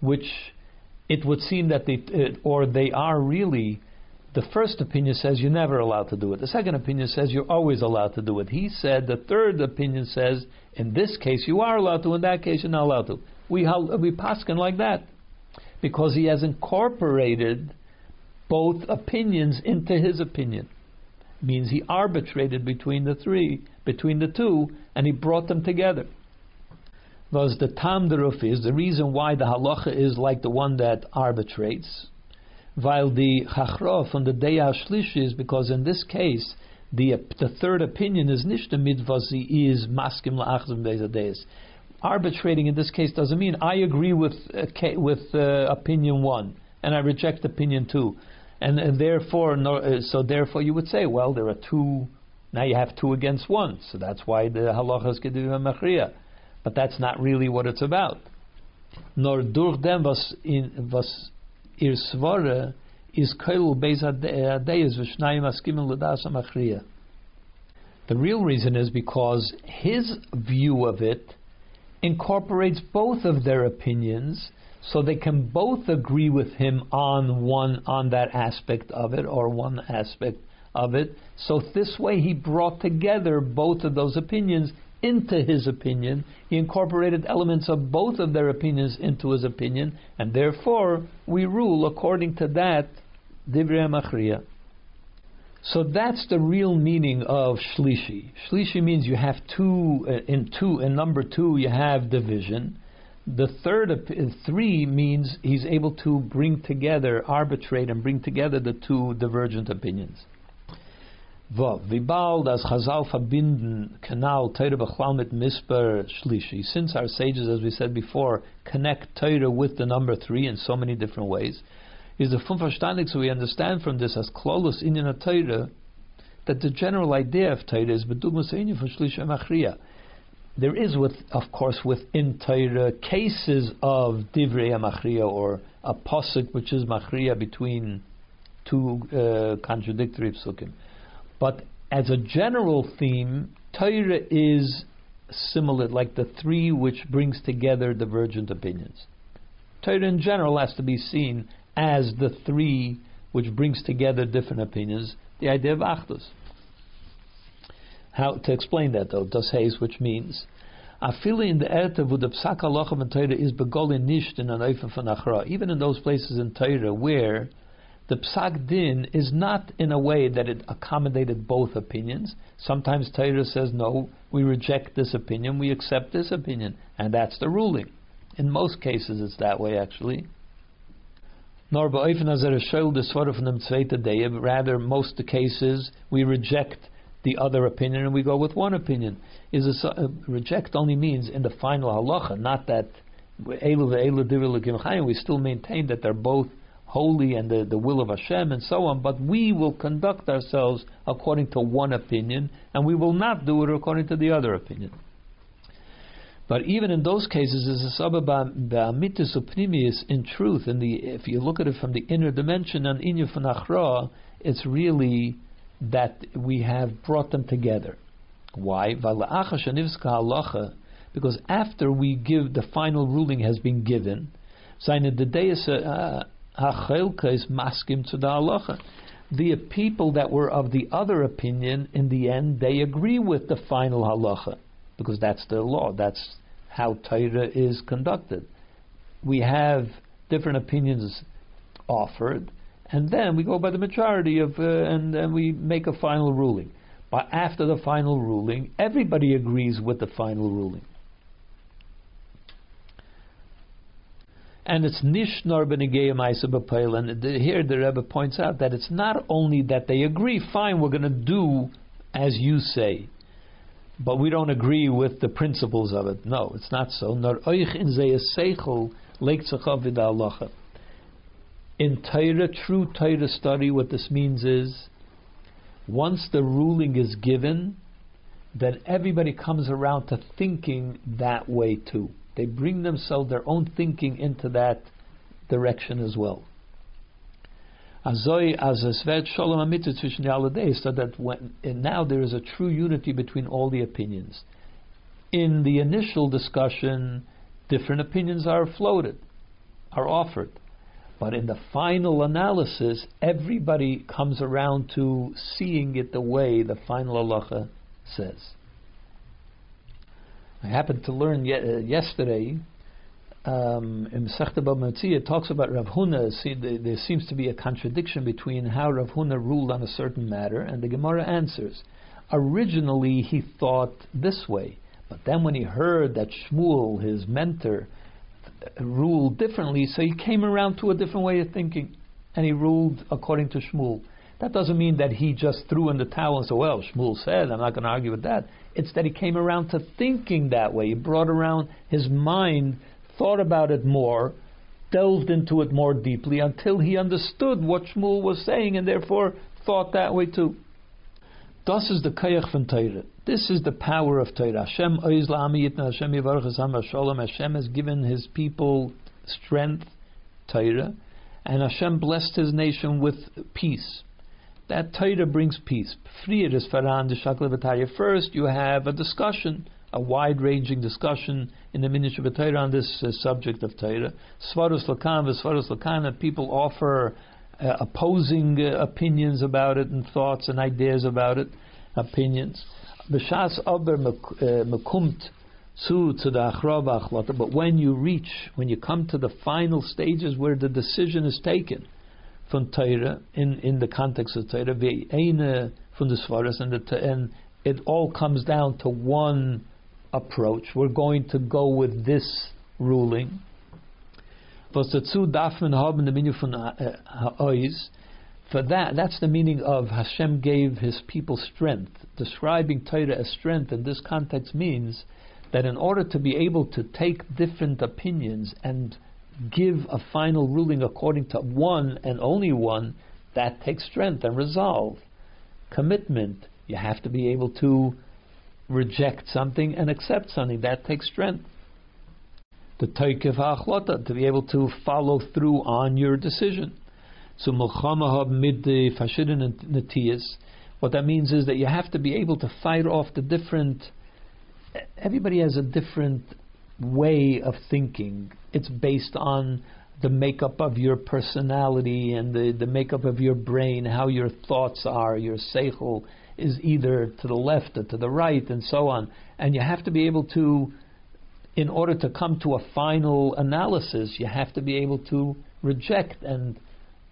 which it would seem that they, or they are really. The first opinion says you're never allowed to do it. The second opinion says you're always allowed to do it. He said the third opinion says in this case you are allowed to, in that case you're not allowed to. We we paskin like that because he has incorporated both opinions into his opinion. Means he arbitrated between the three, between the two, and he brought them together. Was the tam deruf is the reason why the halacha is like the one that arbitrates, while the chachrof on the day shlish is because in this case the the third opinion is nishta midvazi is maskim la'achzim bezades arbitrating in this case doesn't mean I agree with uh, with uh, opinion one and I reject opinion two, and, and therefore no, uh, so therefore you would say well there are two now you have two against one so that's why the halacha is kedivim machria, but that's not really what it's about. Nor durch dem was in was ir svara is kailu beis adeyes v'shnayim askimim l'das machria. The real reason is because his view of it incorporates both of their opinions so they can both agree with him on one on that aspect of it or one aspect of it. So this way he brought together both of those opinions into his opinion. He incorporated elements of both of their opinions into his opinion and therefore we rule according to that divrei machriya so that's the real meaning of shlishi. Shlishi means you have two uh, in two in number two you have division. The third uh, three means he's able to bring together, arbitrate, and bring together the two divergent opinions. Since our sages, as we said before, connect Teire with the number three in so many different ways, is the fun verstandig, so we understand from this as klolus in Torah that the general idea of Torah is bedugmas for shlisha machria. There is, with of course, within Torah cases of divrei machria or a posuk which is machria between two uh, contradictory psukim. But as a general theme, Torah is similar, like the three which brings together divergent opinions. Torah in general has to be seen as the three which brings together different opinions, the idea of achdus. How to explain that though? Das heißt, which means Afili in the Erte wo the Psak and Torah is begolin nisht in an Eifen von Achra. Even in those places in Torah where the psak din is not in a way that it accommodated both opinions. Sometimes Torah says, no, we reject this opinion, we accept this opinion, and that's the ruling. In most cases, it's that way, actually. Nor rather, most the cases, we reject the other opinion and we go with one opinion. Is a, uh, reject only means in the final halacha, not that we still maintain that they're both holy and the, the will of Hashem and so on, but we will conduct ourselves according to one opinion, and we will not do it according to the other opinion. But even in those cases, as a ba'amitis upnimius, in truth, in the if you look at it from the inner dimension and inyu fanachra, it's really that we have brought them together. Why? Because after we give the final ruling has been given, uh, halacha. The people that were of the other opinion, in the end, they agree with the final halacha because that's the law. That's how Torah is conducted. We have different opinions offered, and then we go by the majority of, uh, and then we make a final ruling. But after the final ruling, everybody agrees with the final ruling. And it's nishnor benegeyim and here the Rebbe points out that it's not only that they agree, fine, we're going to do as you say, but we don't agree with the principles of it. No, it's not so. In Torah, true Torah study, what this means is, once the ruling is given, then everybody comes around to thinking that way too. They bring themselves, their own thinking into that direction as well. Azoi as a svet shalom amitzah so that when now there is a true unity between all the opinions. In the initial discussion, different opinions are floated, are offered. But in the final analysis, everybody comes around to seeing it the way the final halacha says. I happened to learn ye- uh, yesterday um, in Masechta Bava it talks about Rav Huna. See, the, there seems to be a contradiction between how Rav Huna ruled on a certain matter, and the Gemara answers. Originally, he thought this way, but then when he heard that Shmuel, his mentor, ruled differently, so he came around to a different way of thinking, and he ruled according to Shmuel. That doesn't mean that he just threw in the towel and said, well, Shmuel said, I'm not going to argue with that. It's that he came around to thinking that way. He brought around his mind, thought about it more, delved into it more deeply until he understood what Shmuel was saying and therefore thought that way too. Das is the kayach von Torah. This is the power of Torah. Hashem Hashem has given His people strength, Torah, and Hashem blessed His nation with peace that Torah brings peace. First, you have a discussion, a wide-ranging discussion in the Minish of Torah on this uh, subject of Torah. Svarus Lakan, Svarus Lakan, people offer uh, opposing uh, opinions about it and thoughts and ideas about it, opinions. B'shas aber mekumt zu to the But when you reach, when you come to the final stages where the decision is taken, from Torah in, in the context of Torah, from the Svaras, and, the, and it all comes down to one approach. We're going to go with this ruling. Uh, uh, For that, that's the meaning of Hashem gave His people strength. Describing Torah as strength in this context means that in order to be able to take different opinions and give a final ruling according to one and only one, that takes strength and resolve. Commitment, you have to be able to reject something and accept something. That takes strength. The taikev ha'achlota, to be able to follow through on your decision. So milchama mid the fashidin natiyas. What that means is that you have to be able to fight off the different. Everybody has a different way of thinking. It's based on the makeup of your personality and the, the makeup of your brain, how your thoughts are, your seichel is either to the left or to the right, and so on. And you have to be able to, in order to come to a final analysis, you have to be able to reject and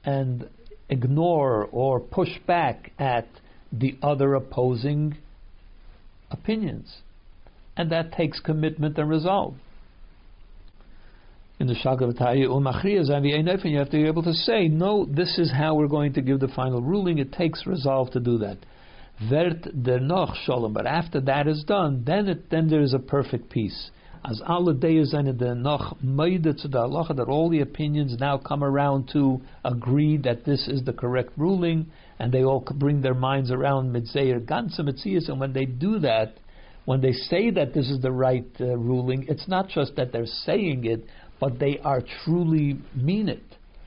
and ignore or push back at the other opposing opinions. And that takes commitment and resolve. In the Shagavataya Umachriya you have to be able to say, no, this is how we're going to give the final ruling. It takes resolve to do that. Vert der noch shalom. But after that is done, then it, then there is a perfect peace. As alle days der noch meide zu der that all the opinions now come around to agree that this is the correct ruling, and they all bring their minds around mitzeir ganze mitzias. And when they do that, when they say that this is the right uh, ruling, it's not just that they're saying it, but they are truly mean it.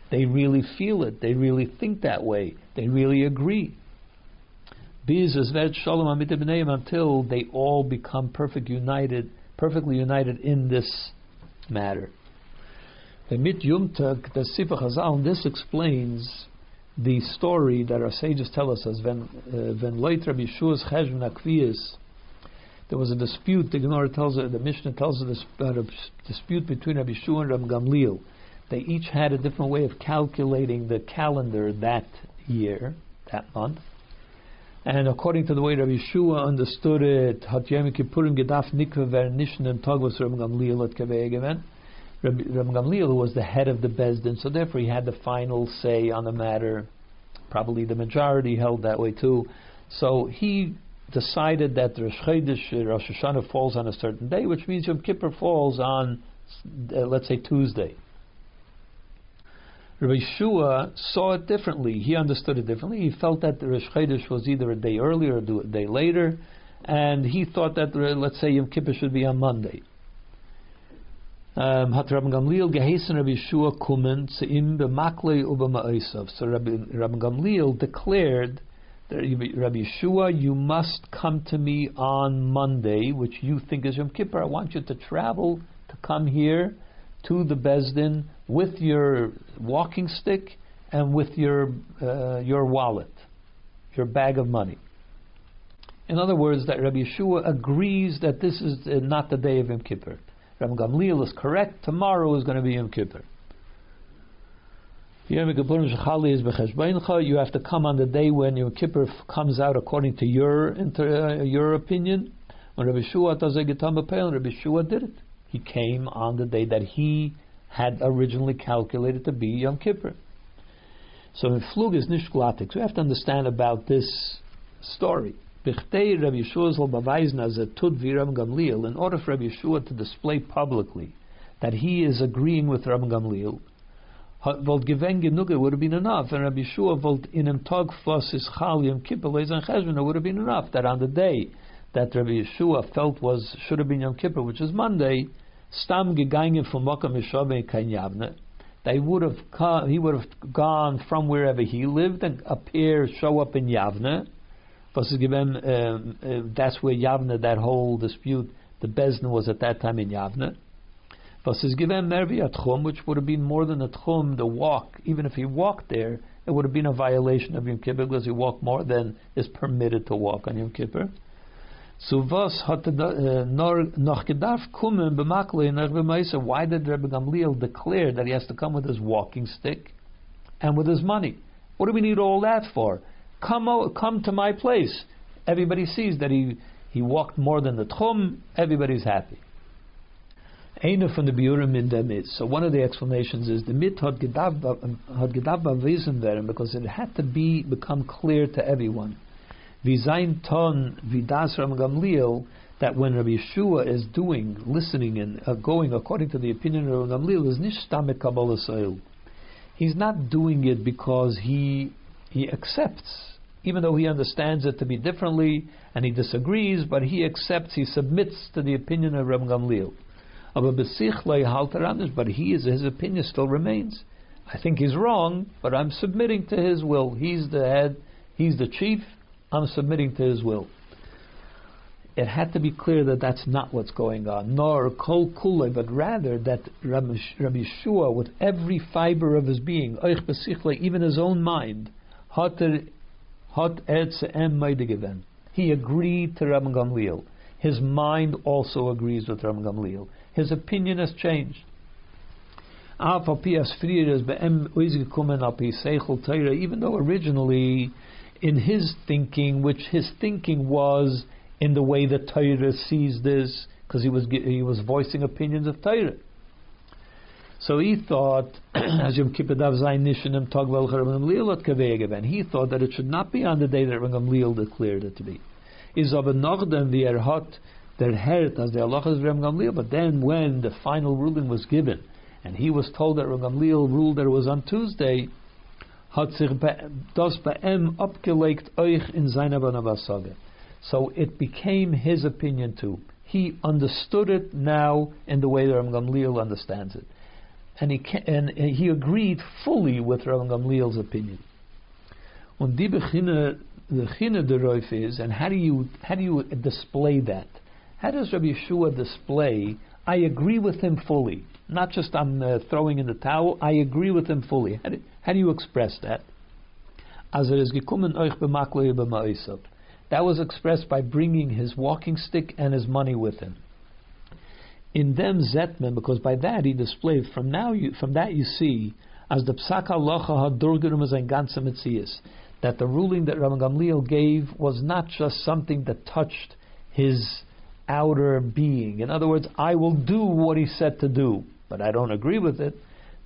They really feel it. They really think that way. They really agree until they all become perfect united, perfectly united in this matter. Hazal, this explains the story that our sages tell us as when uh, there was a dispute. The Gemara tells us, the Mishnah tells us about a dispute between Rabbi Shua and Rabbi Gamliel. They each had a different way of calculating the calendar that year, that month. And according to the way Rabbi Yehoshua understood it, hat Yom Kippurim gedaf nikve ver nishnem tag was Rabbi Gamliel at Kavegeven. Rabbi Gamliel was the head of the Beis Din, so therefore he had the final say on the matter. Probably the majority held that way too. So he decided that Rosh Chodesh, Rosh Hashanah falls on a certain day, which means Yom Kippur falls on, uh, let's say, Tuesday. Rabbi Shua saw it differently. He understood it differently. He felt that the Rosh Chodesh was either a day earlier or a day later, and he thought that, let's say, Yom Kippur should be on Monday. Um. So Rabbi, Rabbi Gamliel declared that Rabbi Shua, you must come to me on Monday, which you think is Yom Kippur. I want you to travel to come here to the Beis Din with your walking stick and with your uh, your wallet, your bag of money. In other words, that Rabbi Yehoshua agrees that this is uh, not the day of Yom Kippur. Rabbi Gamliel is correct. Tomorrow is going to be Yom Kippur. You have to come on the day when Yom Kippur comes out according to your uh, your opinion. When does a Rabbi Shua did it. He came on the day that he had originally calculated to be Yom Kippur. So in Flug is Nishklatik. So we have to understand about this story. In order for Rabbi Yehoshua to display publicly that he is agreeing with Rabbi Gamliel, genug, would have been enough. And Rabbi Yehoshua volt in him tog fos chal yom kippur cheshvan, it would have been enough that on the day that Rabbi Yehoshua felt was should have been Yom Kippur, which is Monday, stam gegangen from Mokkah Mishabe Kain Yavne, they would have come, he would have gone from wherever he lived and appear, show up in uh, that's where Yavne, that whole dispute, the Beis Din was at that time in Yavne. Which would have been more than a tchum, the walk. Even if he walked there, it would have been a violation of Yom Kippur because he walked more than is permitted to walk on Yom Kippur. So was hat er noch gedarf kommen bemakle nach. Why did Rebbe Gamliel declare that he has to come with his walking stick and with his money? What do we need all that for? Come, come to my place. Everybody sees that he he walked more than the tchum. Everybody's happy. Eine von the Biurim in der Mit. So one of the explanations is the Mit had gedav had gedav because it had to be become clear to everyone Vizain ton vidas Ram Gamliel that when Rabbi Yehoshua is doing, listening and uh, going according to the opinion of Gamliel is nishtamet kabbalah. He's not doing it because he he accepts, even though he understands it to be differently and he disagrees, but he accepts, he submits to the opinion of Ram Gamliel. But he is his opinion still remains. I think he's wrong, but I'm submitting to his will. He's the head, he's the chief, I'm submitting to his will. It had to be clear that that's not what's going on, nor kol kule, but rather that Rabbi, Rabbi Shua, with every fiber of his being, even his own mind, hot er, he agreed to Rabbi Gamliel. His mind also agrees with Rabbi Gamliel. His opinion has changed. Even though originally, in his thinking, which his thinking was in the way that Torah sees this, because he was he was voicing opinions of Torah. So he thought, as Yom Kippur he thought that it should not be on the day that Rabban Gamliel declared it to be. Is aber noch dem wie er hat der Hert as the but then when the final ruling was given, and he was told that Rabban Gamliel ruled that it was on Tuesday, hat sich das bei ihm abgelegt euch in seiner Banabasage. So it became his opinion too. He understood it now in the way that Ram Gamliel understands it and he and he agreed fully with Rav Gamliel's opinion. When die beginnen the roif is, and how do you how do you display that? How does Rabbi Yehoshua display? I agree with him fully, not just I'm uh, throwing in the towel. I agree with him fully. How do, how do you express that? Is That was expressed by bringing his walking stick and his money with him in them zetmen, because by that he displayed from now you, from that you see as the psak halacha hadurgerum ein ganze that the ruling that Rabban Gamliel gave was not just something that touched his outer being. In other words, I will do what he said to do, but I don't agree with it.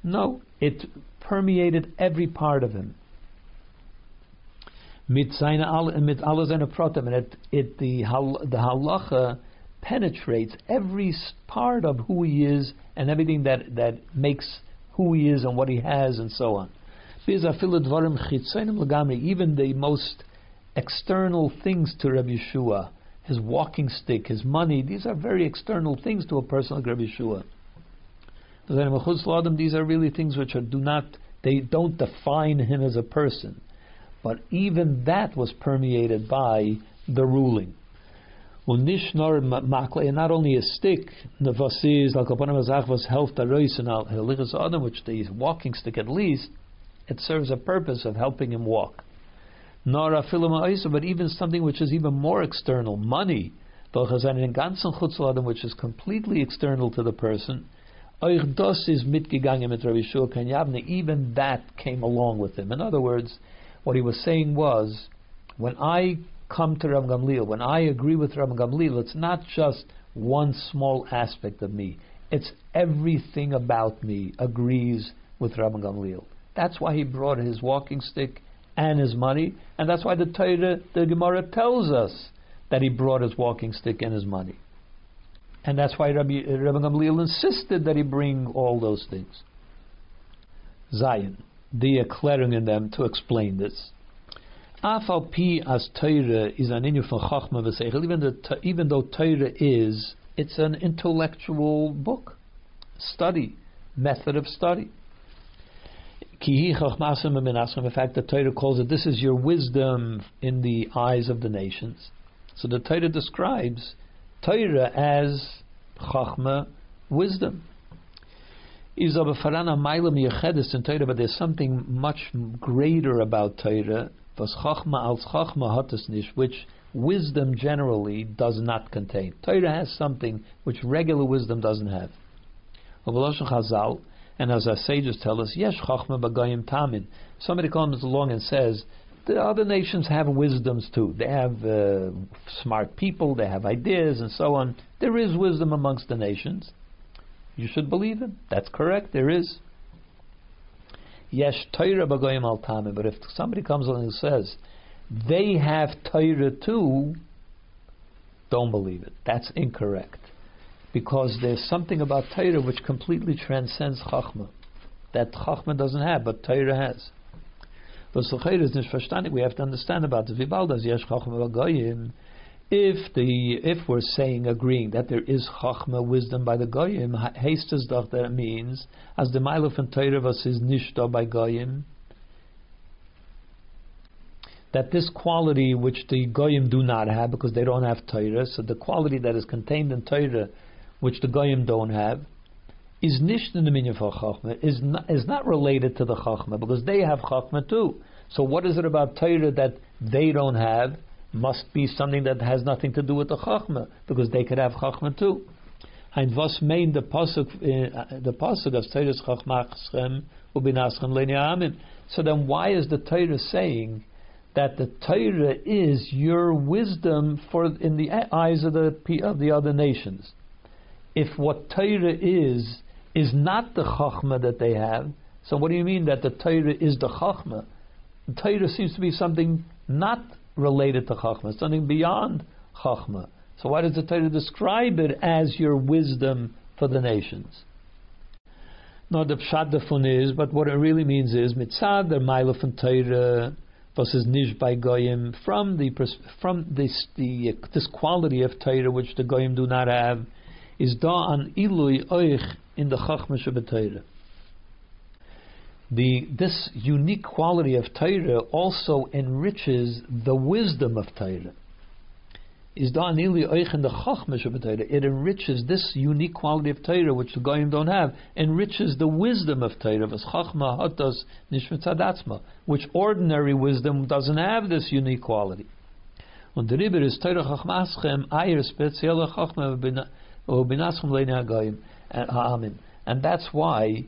No, it permeated every part of him. Mit seine mit protem, and it, it the the halacha penetrates every part of who he is and everything that, that makes who he is and what he has and so on. Even the most external things to Rabbi Yehoshua, his walking stick, his money, these are very external things to a person like Rabbi Yehoshua. These are really things which are, do not, they don't define him as a person. But even that was permeated by the ruling. Nicht makle, and not only a stick, was is, like upon a was helped reis and helichas adam, which the walking stick at least, it serves a purpose of helping him walk. Nor a film but even something which is even more external, money, which is completely external to the person. Euch mitgegangen mit Rabbi Shua even that came along with him. In other words, what he was saying was, when I come to Ram Gamliel, when I agree with Ram Gamliel, it's not just one small aspect of me. It's everything about me agrees with Ram Gamliel. That's why he brought his walking stick and his money, and that's why the Torah, the Gemara tells us that he brought his walking stick and his money. And that's why Rabbi, Rabbi Gamliel insisted that he bring all those things. Zion, the declaring in them to explain this. Afal pi as Torah is an inu from Chachma v'seichel. Even, even though Torah is, it's an intellectual book, study, method of study. In fact, the Torah calls it, this is your wisdom in the eyes of the nations. So the Torah describes Torah as Chachma, wisdom. Is of a farana in Torah, but there's something much greater about Torah was chachma als chachma hat which wisdom generally does not contain. Torah has something which regular wisdom doesn't have. Chazal, and as our sages tell us, yes, chachma bagayim tamin. Somebody comes along and says, the other nations have wisdoms too. They have uh, smart people, they have ideas, and so on. There is wisdom amongst the nations. You should believe them. That's correct. There is. Yes, Torah b'goyim al. But if somebody comes along and says they have Torah too, don't believe it. That's incorrect. Because there's something about Torah which completely transcends Chachma. That Chachma doesn't have, but Torah has. We have to understand about the Vibaldas Yesh Chachma b'goyim if the if we're saying agreeing that there is chachma wisdom by the goyim, hastes doch that means as the mile and Torah is nishta by goyim. That this quality which the goyim do not have because they don't have Torah, so the quality that is contained in Torah, which the goyim don't have, is nisht the minyan for chachma is not, is not related to the chachma because they have chachma too. So what is it about Torah that they don't have? must be something that has nothing to do with the Chachma, because they could have Chachma too. And was main the pasuk eh, the pasuk of Torah Chachmaschem ubinaschem le'niamin. So then, why is the Torah saying that the Torah is your wisdom for in the eyes of the of the other nations? If what Torah is is not the Chachma that they have, so what do you mean that the Torah is the Chachma? The Torah seems to be something not related to Chachma, something beyond Chachma. So why does the Torah describe it as your wisdom for the nations? Not the pshat davon is, but what it really means is mitzad the meile von Torah versus nish by goyim from the from this the this quality of Torah which the goyim do not have is da an ilui oich in the chachma Torah. The this unique quality of Torah also enriches the wisdom of Torah is the. It enriches this unique quality of Torah, which the Goyim don't have, enriches the wisdom of Torah, as Chachma which ordinary wisdom doesn't have this unique quality. Und Chachmaschem, Chachma Goyim. Uh, amen. And that's why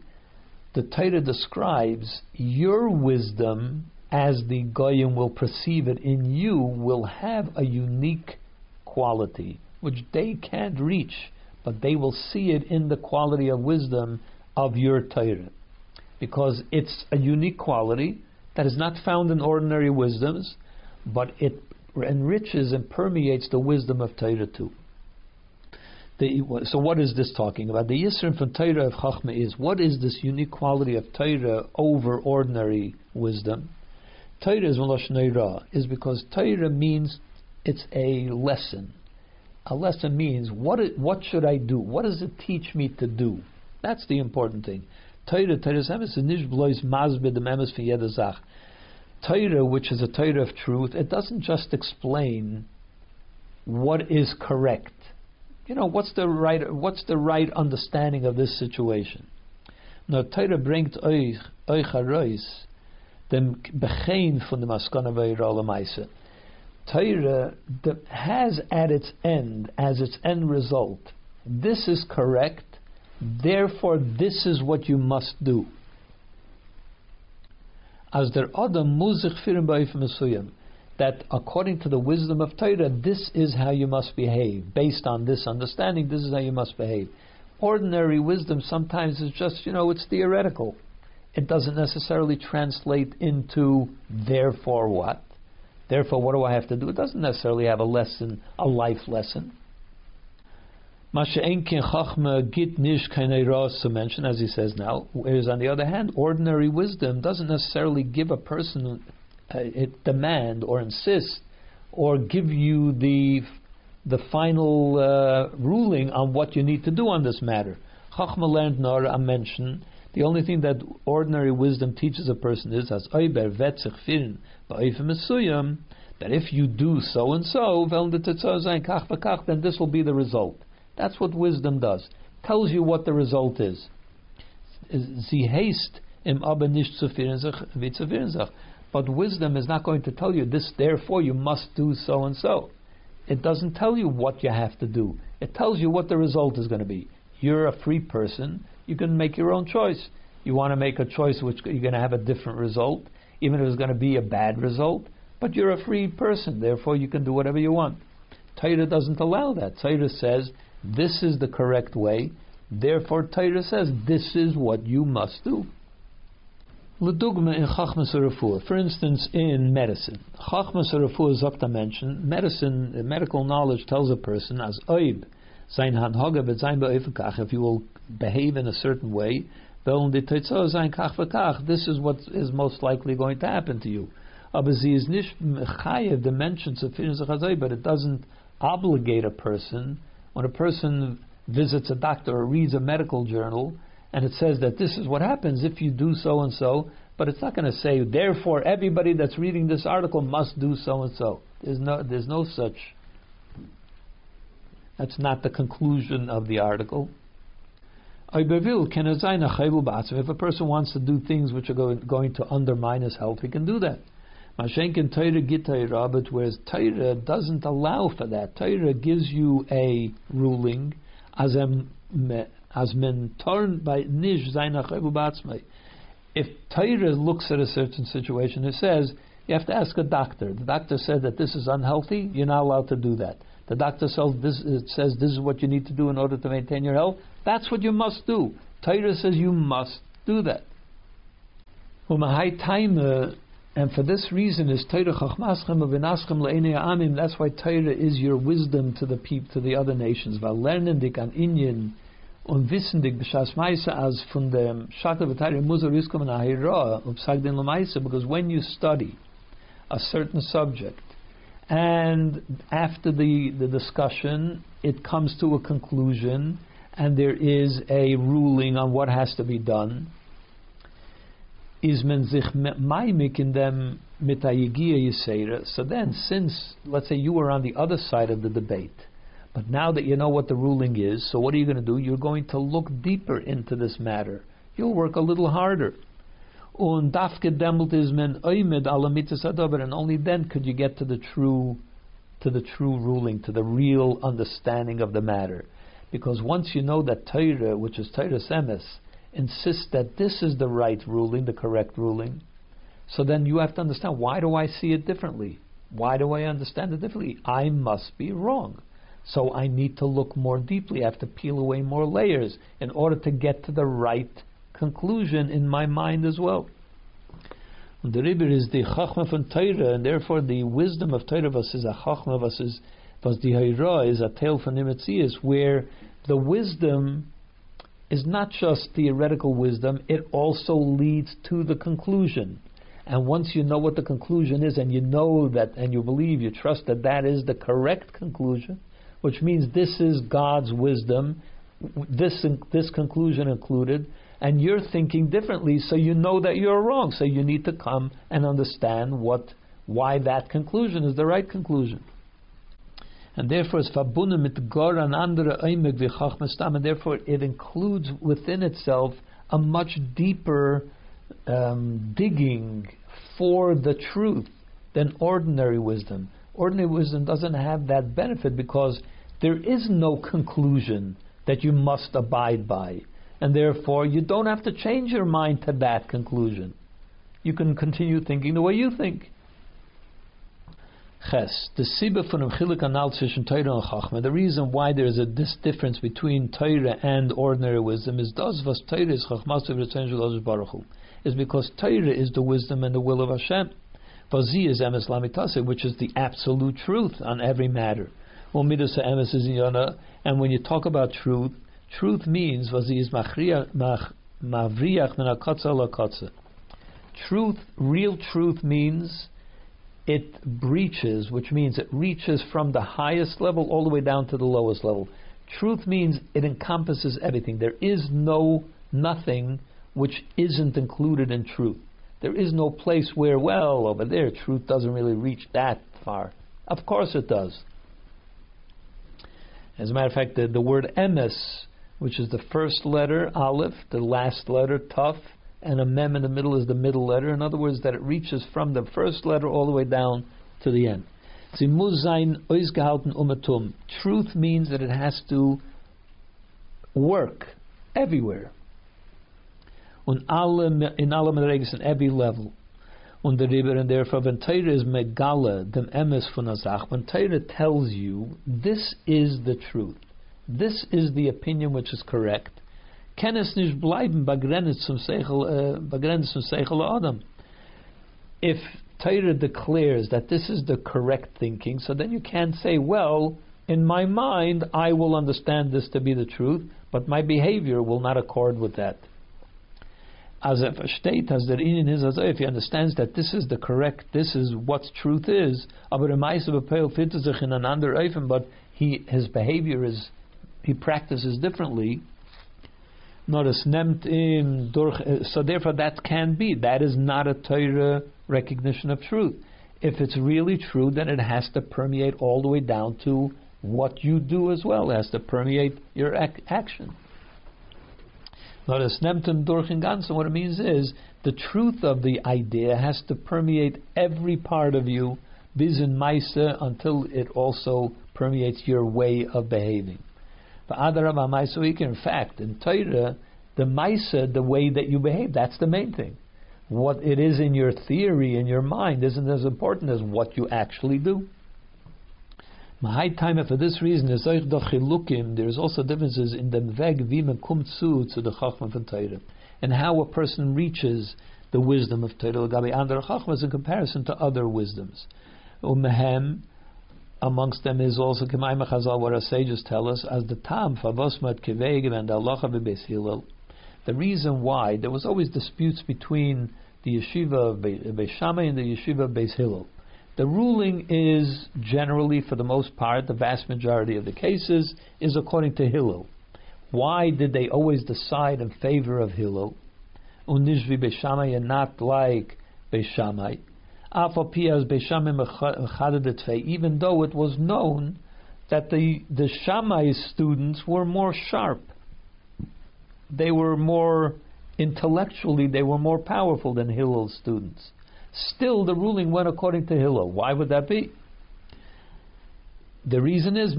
the Torah describes your wisdom as the Goyim will perceive it in you will have a unique quality which they can't reach, but they will see it in the quality of wisdom of your Torah. Because it's a unique quality that is not found in ordinary wisdoms, but it enriches and permeates the wisdom of Torah too. The, so what is this talking about? The Yisrim from Torah of Chachma is what is this unique quality of Torah over ordinary wisdom? Torah is is because Torah means it's a lesson. A lesson means what it, what should I do? What does it teach me to do? That's the important thing. Torah, Torah is nicht bloß mazbe dem emes für jede Sach. Torah, which is a Torah of truth, it doesn't just explain what is correct. You know, what's the right what's the right understanding of this situation? No, Torah bringt euch euch heraus dem Bechein von dem Askana Meise. Torah has at its end, as its end result, this is correct, therefore this is what you must do. As der Adam muzich firim mesuyim, that according to the wisdom of Torah, this is how you must behave. Based on this understanding, this is how you must behave. Ordinary wisdom sometimes is just, you know, it's theoretical. It doesn't necessarily translate into therefore what. Therefore, what do I have to do? It doesn't necessarily have a lesson, a life lesson. Chachma git nish to mention, as he says now, whereas on the other hand, ordinary wisdom doesn't necessarily give a person a, a demand or insist or give you the the final uh, ruling on what you need to do on this matter. Chachma learned nor mention. The only thing that ordinary wisdom teaches a person is as oiber vetzich firin that if you do so and so, then this will be the result. That's what wisdom does. Tells you what the result is. But wisdom is not going to tell you this, therefore you must do so and so. It doesn't tell you what you have to do. It tells you what the result is going to be. You're a free person. You can make your own choice. You want to make a choice which you're going to have a different result even if it's going to be a bad result. But you're a free person, therefore you can do whatever you want. Torah doesn't allow that. Torah says this is the correct way. Therefore, Torah says this is what you must do. Ledugma in Chachmas For instance, in medicine, Chachmas Refuah Zokta mentioned medicine, uh, medical knowledge tells a person as oib, sein hanhoga sein if you will behave in a certain way, this is what is most likely going to happen to you. Aber sie ist nicht chayev the mentions of but it doesn't obligate a person. When a person visits a doctor or reads a medical journal and it says that this is what happens if you do so and so, but it's not going to say therefore everybody that's reading this article must do so and so. There's no there's no such. That's not the conclusion of the article. If a person wants to do things which are going, going to undermine his health, he can do that. But whereas Torah doesn't allow for that. Torah gives you a ruling as as men turn by nish zayin If Torah looks at a certain situation, it says you have to ask a doctor. The doctor said that this is unhealthy. You're not allowed to do that. The doctor says this, uh, says this is what you need to do in order to maintain your health. That's what you must do. Torah says you must do that. Uh, and for this reason is Torah chachmaschem le'enei amim. That's why Torah is your wisdom to the peop, to the other nations. Weil lernen dik an Indien und wissen dik b'shas meise as von dem Shakel v'Torah muzer riskom an ahira upsag l'maise because when you study a certain subject and after the, the discussion it comes to a conclusion and there is a ruling on what has to be done is men sich maimik in them mitayigia yisera. So then, since let's say you were on the other side of the debate, but now that you know what the ruling is, so what are you going to do? You're going to look deeper into this matter. You'll work a little harder. And only then could you get to the true, to the true ruling, to the real understanding of the matter. Because once you know that Torah, which is Toras Emes, insists that this is the right ruling, the correct ruling, so then you have to understand why do I see it differently? Why do I understand it differently? I must be wrong. So I need to look more deeply. I have to peel away more layers in order to get to the right conclusion in my mind as well. The Ribber is the Chachma from Torah, and therefore the wisdom of Torah was is a Chachma was is was the Hayra is a tale from Nimitzias, where the wisdom is not just theoretical wisdom, it also leads to the conclusion. And once you know what the conclusion is, and you know that, and you believe, you trust that that is the correct conclusion, which means this is God's wisdom, this, this conclusion included, and you're thinking differently, so you know that you're wrong. So you need to come and understand what, why that conclusion is the right conclusion and therefore it's verbunden mit Gor an andere and therefore it includes within itself a much deeper um, digging for the truth than ordinary wisdom. Ordinary wisdom doesn't have that benefit because there is no conclusion that you must abide by, and therefore you don't have to change your mind to that conclusion. You can continue thinking the way you think. Ches, the Sibba from the reason why there is a this difference between Torah and ordinary wisdom is das is Chachmas is because Torah is the wisdom and the will of Hashem. Vazi is Emes which is the absolute truth on every matter. Well, Midas Emes is and when you talk about truth, truth means Vazi is Mavriach Min Truth, real truth means it breaches, which means it reaches from the highest level all the way down to the lowest level. Truth means it encompasses everything. There is no nothing which isn't included in truth. There is no place where, well, over there, truth doesn't really reach that far. Of course it does. As a matter of fact, the, the word emes, which is the first letter, aleph, the last letter, tuf, and a mem in the middle is the middle letter. In other words, that it reaches from the first letter all the way down to the end. See Muzain Uizgautnumatum. Um. Truth means that it has to work everywhere. in alle Mereges in every level. Und der and therefore, when Torah is megala, dem emes von azach, when Torah tells you, this is the truth, this is the opinion which is correct, kann es nicht bleiben begrenzt zum Seichel, äh, begrenzt zum Seichel Adam. If Torah declares that this is the correct thinking, so then you can't say, well, in my mind, I will understand this to be the truth, but my behavior will not accord with that. As a state has der ihnen is as if he understands that this is the correct, this is what truth is, aber der meiste bepeil fitte sich in an ander but he, his behavior is, he practices differently, Notice nemt im durch. Eh, so therefore, that can be. That is not a Torah recognition of truth. If it's really true, then it has to permeate all the way down to what you do as well. It has to permeate your ac- action. Nemtem durch in ganzen. What it means is the truth of the idea has to permeate every part of you, bis in until it also permeates your way of behaving. In fact, in Torah, the Maisa, the way that you behave, that's the main thing. What it is in your theory, in your mind, isn't as important as what you actually do. My time for this reason is there's also differences in the man kommt to the Chachma von Torah and how a person reaches the wisdom of Torah gabi andere Chachmas in comparison to other wisdoms. Umehem amongst them is also Chazal, what our sages tell us, as the Tam Favosmat and Allah Hillel. The reason why there was always disputes between the yeshiva of Beis Shammai and the yeshiva of Beis Hillel. The ruling is generally, for the most part, the vast majority of the cases, is according to Hillel. Why did they always decide in favor of Hillel? Unishvi Beis Shammai and not like Beis Shammai. Even though it was known that the, the Shammai students were more sharp. They were more intellectually, they were more powerful than Hillel's students. Still, the ruling went according to Hillel. Why would that be? The reason is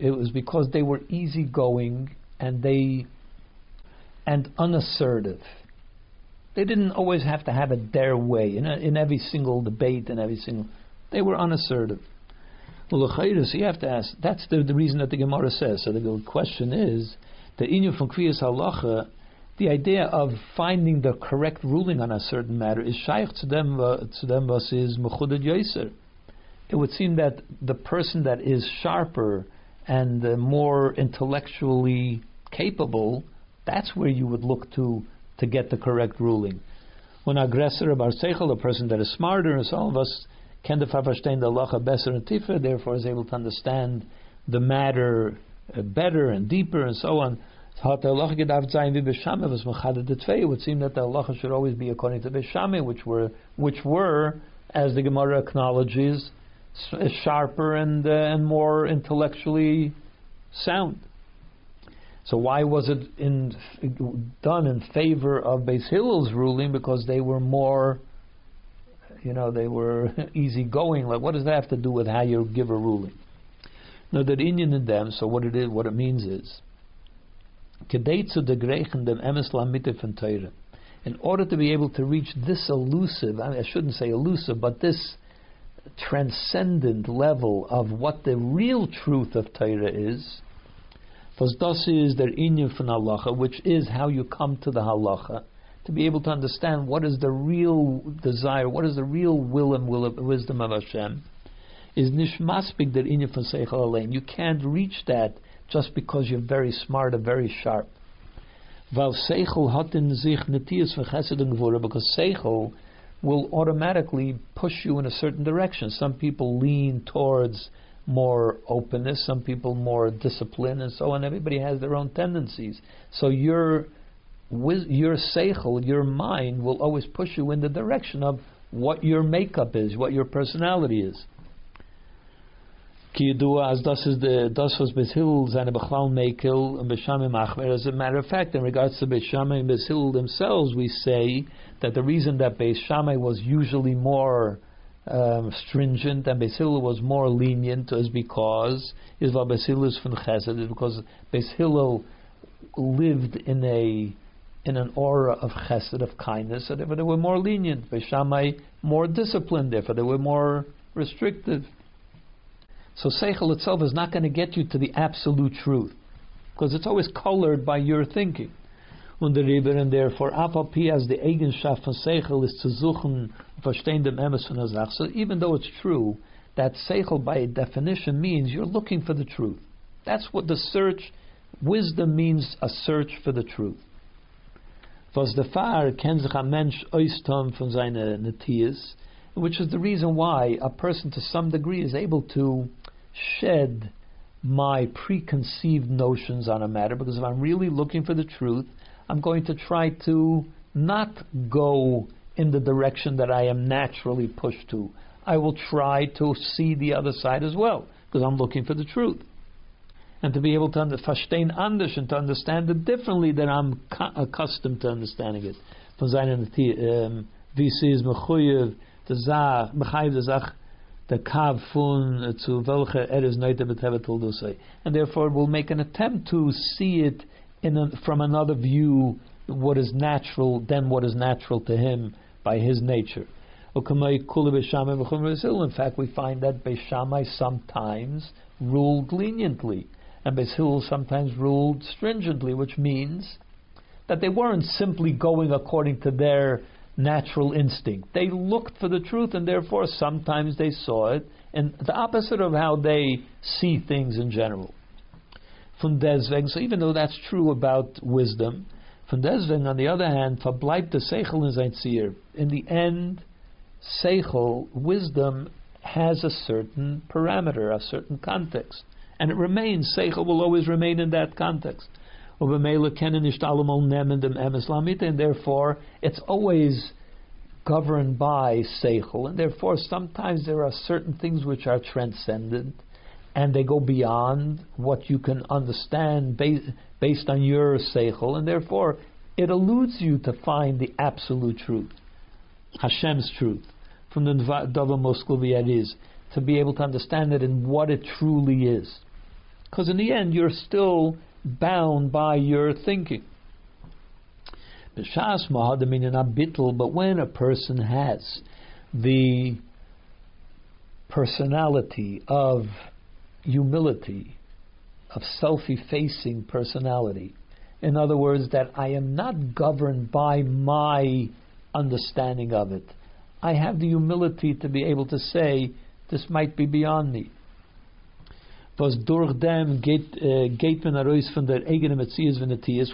It was because they were easygoing and they and unassertive. They didn't always have to have it their way in, a, in every single debate and every single. They were unassertive. Well, you have to ask. That's the, the reason that the Gemara says. So the question is the inu from Kriyas Halacha the idea of finding the correct ruling on a certain matter is shaykh to them was is. It would seem that the person that is sharper and more intellectually capable, that's where you would look to to get the correct ruling. When aggressor of seichel, a person that is smarter, and some of us can the the halacha better and tifer, therefore is able to understand the matter uh, better and deeper and so on. Der Halacha Beshame, was de Tvei. It would seem that the Halacha should always be according to Beshame, which were, which were, as the Gemara acknowledges, sharper and, uh, and more intellectually sound. So why was it in, done in favor of Beis Hillel's ruling? Because they were more, you know, they were easygoing. Like, what does that have to do with how you give a ruling? No, that Indian in them. So what it is, what it means is in order to be able to reach this elusive, I, mean, I shouldn't say elusive, but this transcendent level of what the real truth of Torah is, das is der inyan from halacha, which is how you come to the halacha, to be able to understand what is the real desire, what is the real will and will of, wisdom of Hashem, is nishmaspik der inyan from seichel You can't reach that just because you're very smart or very sharp. Because Seichel will automatically push you in a certain direction. Some people lean towards more openness, some people more discipline, and so on. Everybody has their own tendencies. So your your seichel, your mind, will always push you in the direction of what your makeup is, what your personality is. As das is the das was Beshil seine Bechlal Mekel and Beshamim Achmer. As a matter of fact, in regards to Beshamim and Beshil themselves, we say that the reason that Beis was usually more um, stringent and Beis was more lenient is because is Beis is from Chesed is because Beis lived in a in an aura of Chesed of kindness, so therefore they were more lenient. Beis Shammai more disciplined, therefore they were more restrictive. So Seichel itself is not going to get you to the absolute truth because it's always colored by your thinking. Und der Rebbe, and therefore, Apapi as the Eigenschaft von Seichel is zu suchen, verstehen dem Emes von der Sache. So even though it's true that Seichel by definition means you're looking for the truth. That's what the search, wisdom means a search for the truth. Was der Fahr kennt sich ein Mensch von which is the reason why a person to some degree is able to shed my preconceived notions on a matter because if I'm really looking for the truth, I'm going to try to not go in the direction that I am naturally pushed to. I will try to see the other side as well because I'm looking for the truth. And to be able to understand anders and to understand it differently than I'm accustomed to understanding it. Von seinen zah, ähm, mechayev the kav fun say, and therefore we'll make an attempt to see it in a, from another view, what is natural than what is natural to him by his nature. In fact, we find that Beis Shammai sometimes ruled leniently, and Beis sometimes ruled stringently, which means that they weren't simply going according to their natural instinct. They looked for the truth, and therefore sometimes they saw it, and the opposite of how they see things in general. From deswegen, so even though that's true about wisdom, from deswegen, on the other hand, verbleibt the seichel in sein In the end, seichel, wisdom, has a certain parameter, a certain context, and it remains. Seichel will always remain in that context. And therefore, it's always governed by seichel, and therefore sometimes there are certain things which are transcendent, and they go beyond what you can understand based, based on your seichel, and therefore it eludes you to find the absolute truth, Hashem's truth, from the Dava Moskloviyat is, to be able to understand it and what it truly is. Because in the end, you're still bound by your thinking. But when a person has the personality of humility, of self effacing personality, in other words, that I am not governed by my understanding of it. I have the humility to be able to say, this might be beyond me was durch dem geht, man heraus von der eigenen Metzies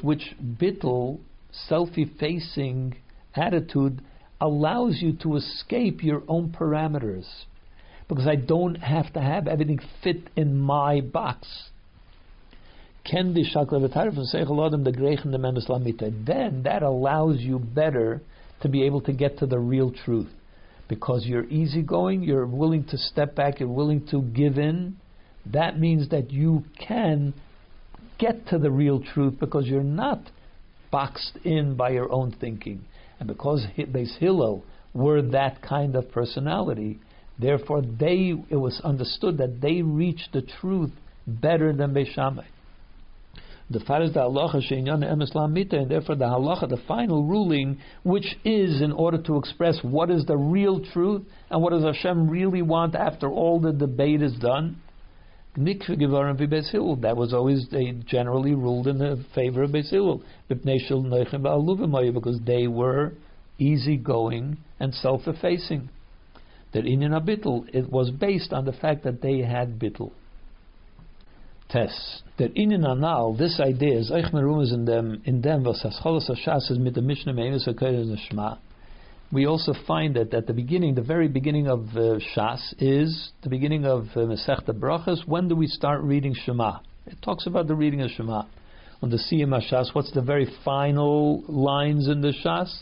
which bittel, self-effacing attitude allows you to escape your own parameters. Because I don't have to have everything fit in my box. Then that allows you better to be able to get to the real truth. Because you're easygoing, you're willing to step back, you're willing to give in, that means that you can get to the real truth because you're not boxed in by your own thinking. And because Beis Hillel were that kind of personality, therefore they it was understood that they reached the truth better than Beis Shammai. The far the halacha emes and therefore the halacha, the final ruling, which is in order to express what is the real truth and what does Hashem really want after all the debate is done. That was always they generally ruled in the favor of Beis Hillel because they were easygoing and self-effacing. That in Abittel it was based on the fact that they had bittel. Test that in an anal this idea is Eichmer is in them in them was as Cholos Hashas is mit the Mishnah Meinis Shema we also find that at the beginning, the very beginning of uh, Shas is the beginning of uh, Masechta Brachas. When do we start reading Shema? It talks about the reading of Shema. On the Siyum Shas, what's the very final lines in the Shas?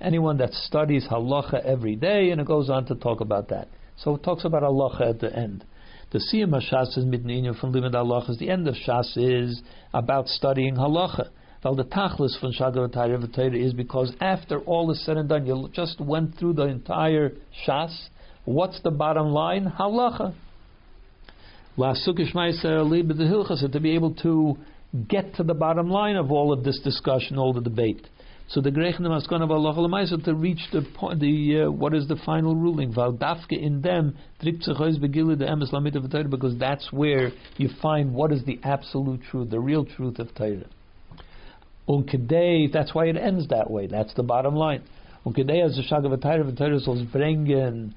Anyone that studies halacha every day, and it goes on to talk about that. So it talks about halacha at the end. The Siyum Shas is mitninya from limit halacha. The end of Shas is about studying halacha. Well, the tachlis from Shagar Torah is because after all is said and done, you just went through the entire Shas. What's the bottom line? Halacha. To be able to get to the bottom line of all of this discussion, all the debate. So the Grechim Maskon of Allah to reach the point, the uh, what is the final ruling? In them because that's where you find what is the absolute truth, the real truth of Torah. Unkidei, that's why it ends that way. That's the bottom line. Unkidei as the Shagavatayr Vatayr was bringing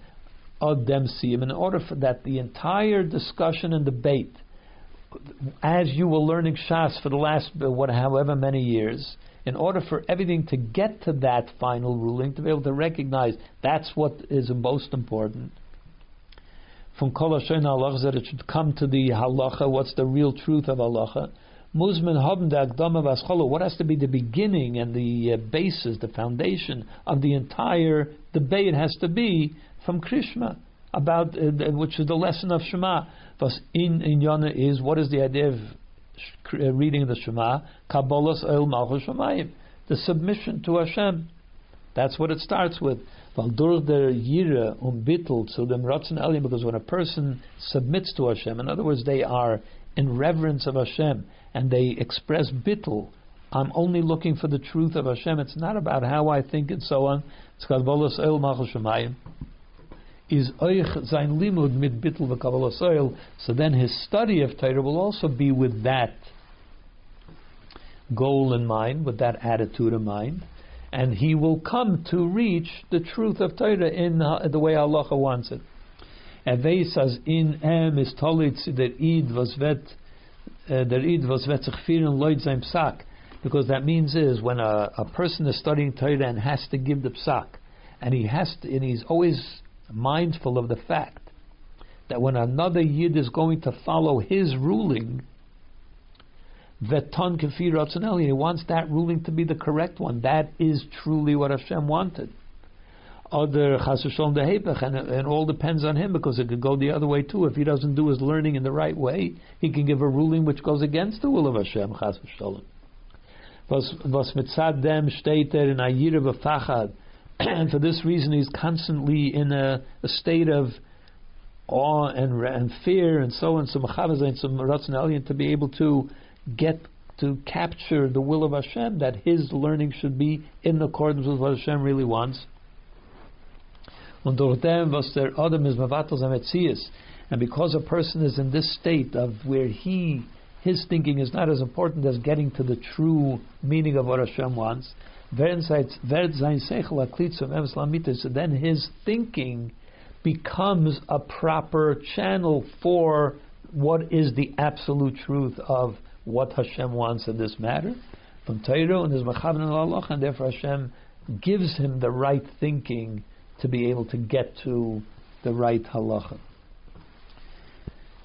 of them in order for that the entire discussion and debate, as you were learning Shas for the last what however many years, in order for everything to get to that final ruling, to be able to recognize that's what is most important. From Kol Halacha that it should come to the halacha, what's the real truth of halacha, Muzman haben der Akdama What has to be the beginning and the uh, basis, the foundation of the entire debate has to be from Krishma about uh, which is the lesson of Shema. Was in in Yana is what is the idea of uh, reading the Shema? Kabbalas El Malchus Shemayim, the submission to Hashem. That's what it starts with. Durch der Yira um because when a person submits to Hashem, in other words, they are in reverence of Hashem, and they express Bittel, I'm only looking for the truth of Hashem. It's not about how I think and so on. It's Shemayim. Is Oich Zain Limud mit Bittel v'Kabbalas Oil. So then his study of Torah will also be with that goal in mind, with that attitude in mind and he will come to reach the truth of Torah in uh, the way Allah wants it. Eveis as in em is der id was vet uh, der id was vet sich führen leut sein psak because that means is when a, a person is studying Torah and has to give the psak and he has to, and he's always mindful of the fact that when another yid is going to follow his ruling Veton kefir ratzoneli. He wants that ruling to be the correct one. That is truly what Hashem wanted. Other chasushon dehepech, and it all depends on him because it could go the other way too. If he doesn't do his learning in the right way, he can give a ruling which goes against the will of Hashem. Chasushon. Was mitzad dem steht in ayira v'fachad, and for this reason he's constantly in a, a state of awe and, and fear and so on. Some and some ratzon to be able to get to capture the will of Hashem, that his learning should be in accordance with what Hashem really wants. And because a person is in this state of where he his thinking is not as important as getting to the true meaning of what Hashem wants, then his thinking becomes a proper channel for what is the absolute truth of what Hashem wants in this matter. From Torah and his Machavin Allah, and therefore Hashem gives him the right thinking to be able to get to the right halacha.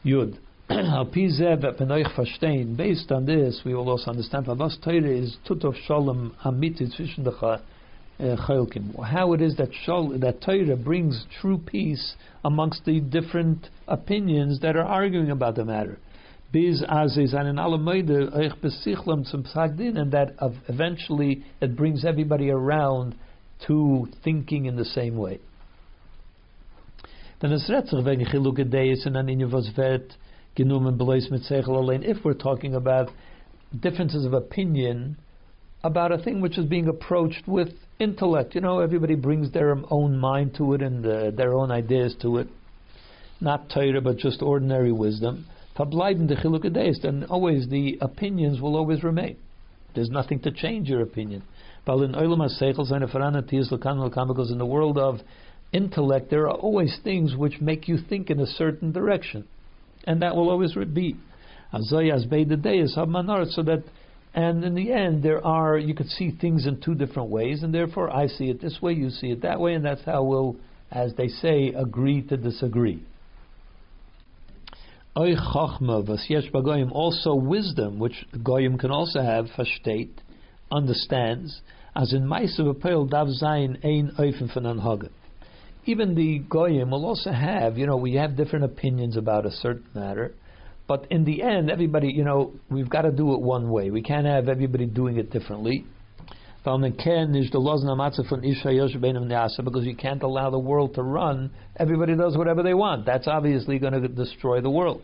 Yud. Based on this, we will also understand that Torah is tutov shalom amiti zwischen the chalkim. Eh, How it is that shol, that Torah brings true peace amongst the different opinions that are arguing about the matter bis as is an alamoide euch besichlam zum psagdin, and that eventually it brings everybody around to thinking in the same way. Then sich wenn ich luke days and an in was vet genommen bleis mit segel allein if we're talking about differences of opinion about a thing which is being approached with intellect. You know, everybody brings their own mind to it and uh, their own ideas to it. Not Torah, but just ordinary wisdom verbleiben the chiluk then always the opinions will always remain. There's nothing to change your opinion. In the world of intellect, there are always things which make you think in a certain direction, and that will always be. So that, and in the end, there are you could see things in two different ways, and therefore I see it this way, you see it that way, and that's how we'll, as they say, agree to disagree. Also wisdom, which goyim can also have, versteht, understands, as in Meisav Apel Dav Zayin Ein Oifen von Anhaga. Even the goyim will also have, you know, we have different opinions about a certain matter, but in the end, everybody, you know, we've got to do it one way. We can't have everybody doing it differently. Because you can't allow the world to run. Everybody does whatever they want. That's obviously going to destroy the world.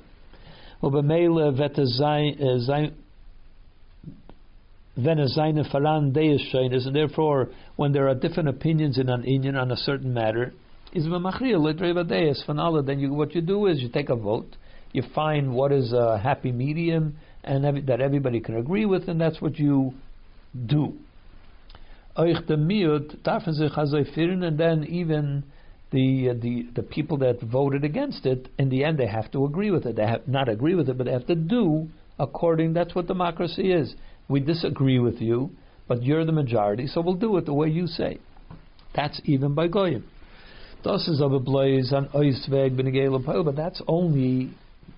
And therefore, when there are different opinions in an Indian on a certain matter, is then you, what you do is you take a vote, you find what is a happy medium and that everybody can agree with, and that's what you do and then even the, the the people that voted against it, in the end, they have to agree with it. They have not agree with it, but they have to do according. That's what democracy is. We disagree with you, but you're the majority, so we'll do it the way you say. That's even by goyim. Das is aber blaze an oisweg benegel but that's only.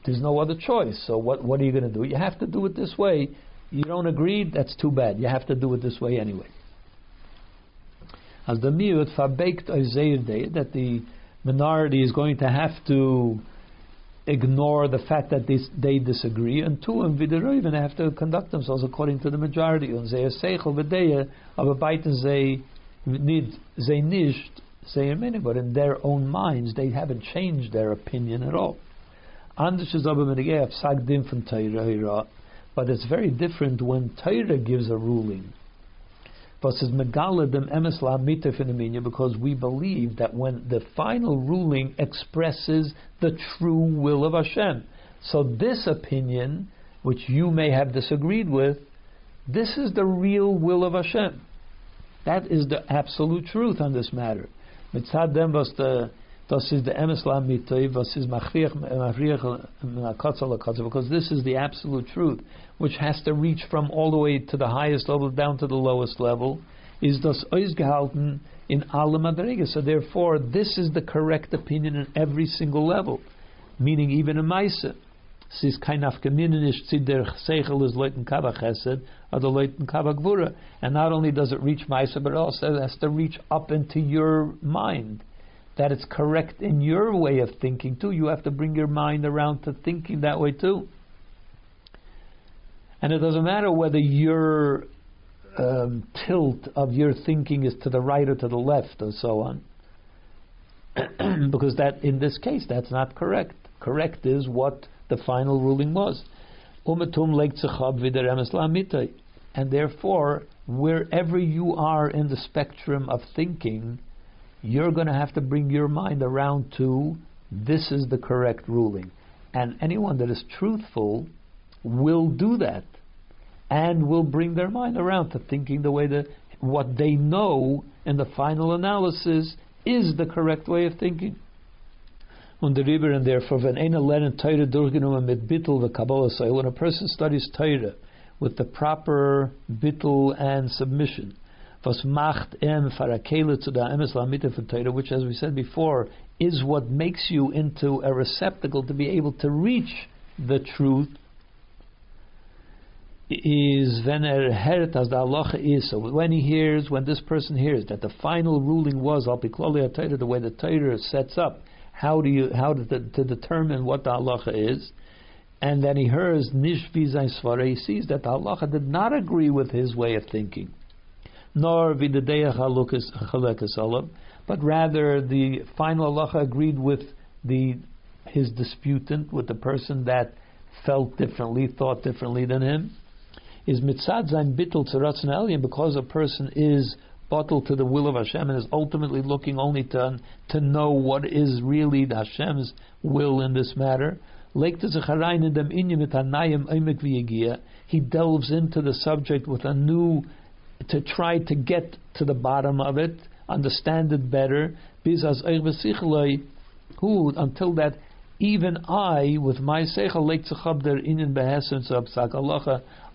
There's no other choice. So what what are you going to do? You have to do it this way. You don't agree, that's too bad. You have to do it this way anyway as the miut day that the minority is going to have to ignore the fact that they, they disagree, and two, and even have to conduct themselves according to the majority. Und sie seichel v'deya, aber beiten sie nicht, sie nicht Zayir but in their own minds, they haven't changed their opinion at all. But it's very different when Torah gives a ruling. Because we believe that when the final ruling expresses the true will of Hashem. So this opinion, which you may have disagreed with, this is the real will of Hashem. That is the absolute truth on this matter. Mitzad dem was the das is the emes mitay, was is machriach machriach because this is the absolute truth, which has to reach from all the way to the highest level down to the lowest level, is das ausgehalten in alle madrigas. So therefore, this is the correct opinion in every single level, meaning even in Maisa. Es ist kein Afgeminisch zu der Seichel is Leuten Kaba Chesed or the Leuten Kaba Gvura. And not only does it reach Maisa, but it also it has to reach up into your mind. That it's correct in your way of thinking too. You have to bring your mind around to thinking that way too. And it doesn't matter whether your um, tilt of your thinking is to the right or to the left and so on. because that in this case that's not correct. Correct is what the final ruling was. And therefore, wherever you are in the spectrum of thinking, you're going to have to bring your mind around to this is the correct ruling. And anyone that is truthful will do that and will bring their mind around to thinking the way that what they know in the final analysis is the correct way of thinking und der Riber, and therefore when einer lernt Teire durchgenommen mit Bittel the Kabbalah say when a person studies Teire with the proper Bittel and submission, was macht em which as we said before, is what makes you into a receptacle to be able to reach the truth is when er as the is. So when he hears, when this person hears that the final ruling was al the way the Torah sets up how do you how to, to determine what the halacha is? And then he hears nishvi svara. He sees that the halacha did not agree with his way of thinking, nor vidadeach halukas but rather the final halacha agreed with the his disputant, with the person that felt differently, thought differently than him. Is mitzad zayin bittul to because a person is bottled to the will of Hashem and is ultimately looking only to, to know what is really Hashem's will in this matter. He delves into the subject with a new, to try to get to the bottom of it, understand it better. Who Until that, even I, with my seichel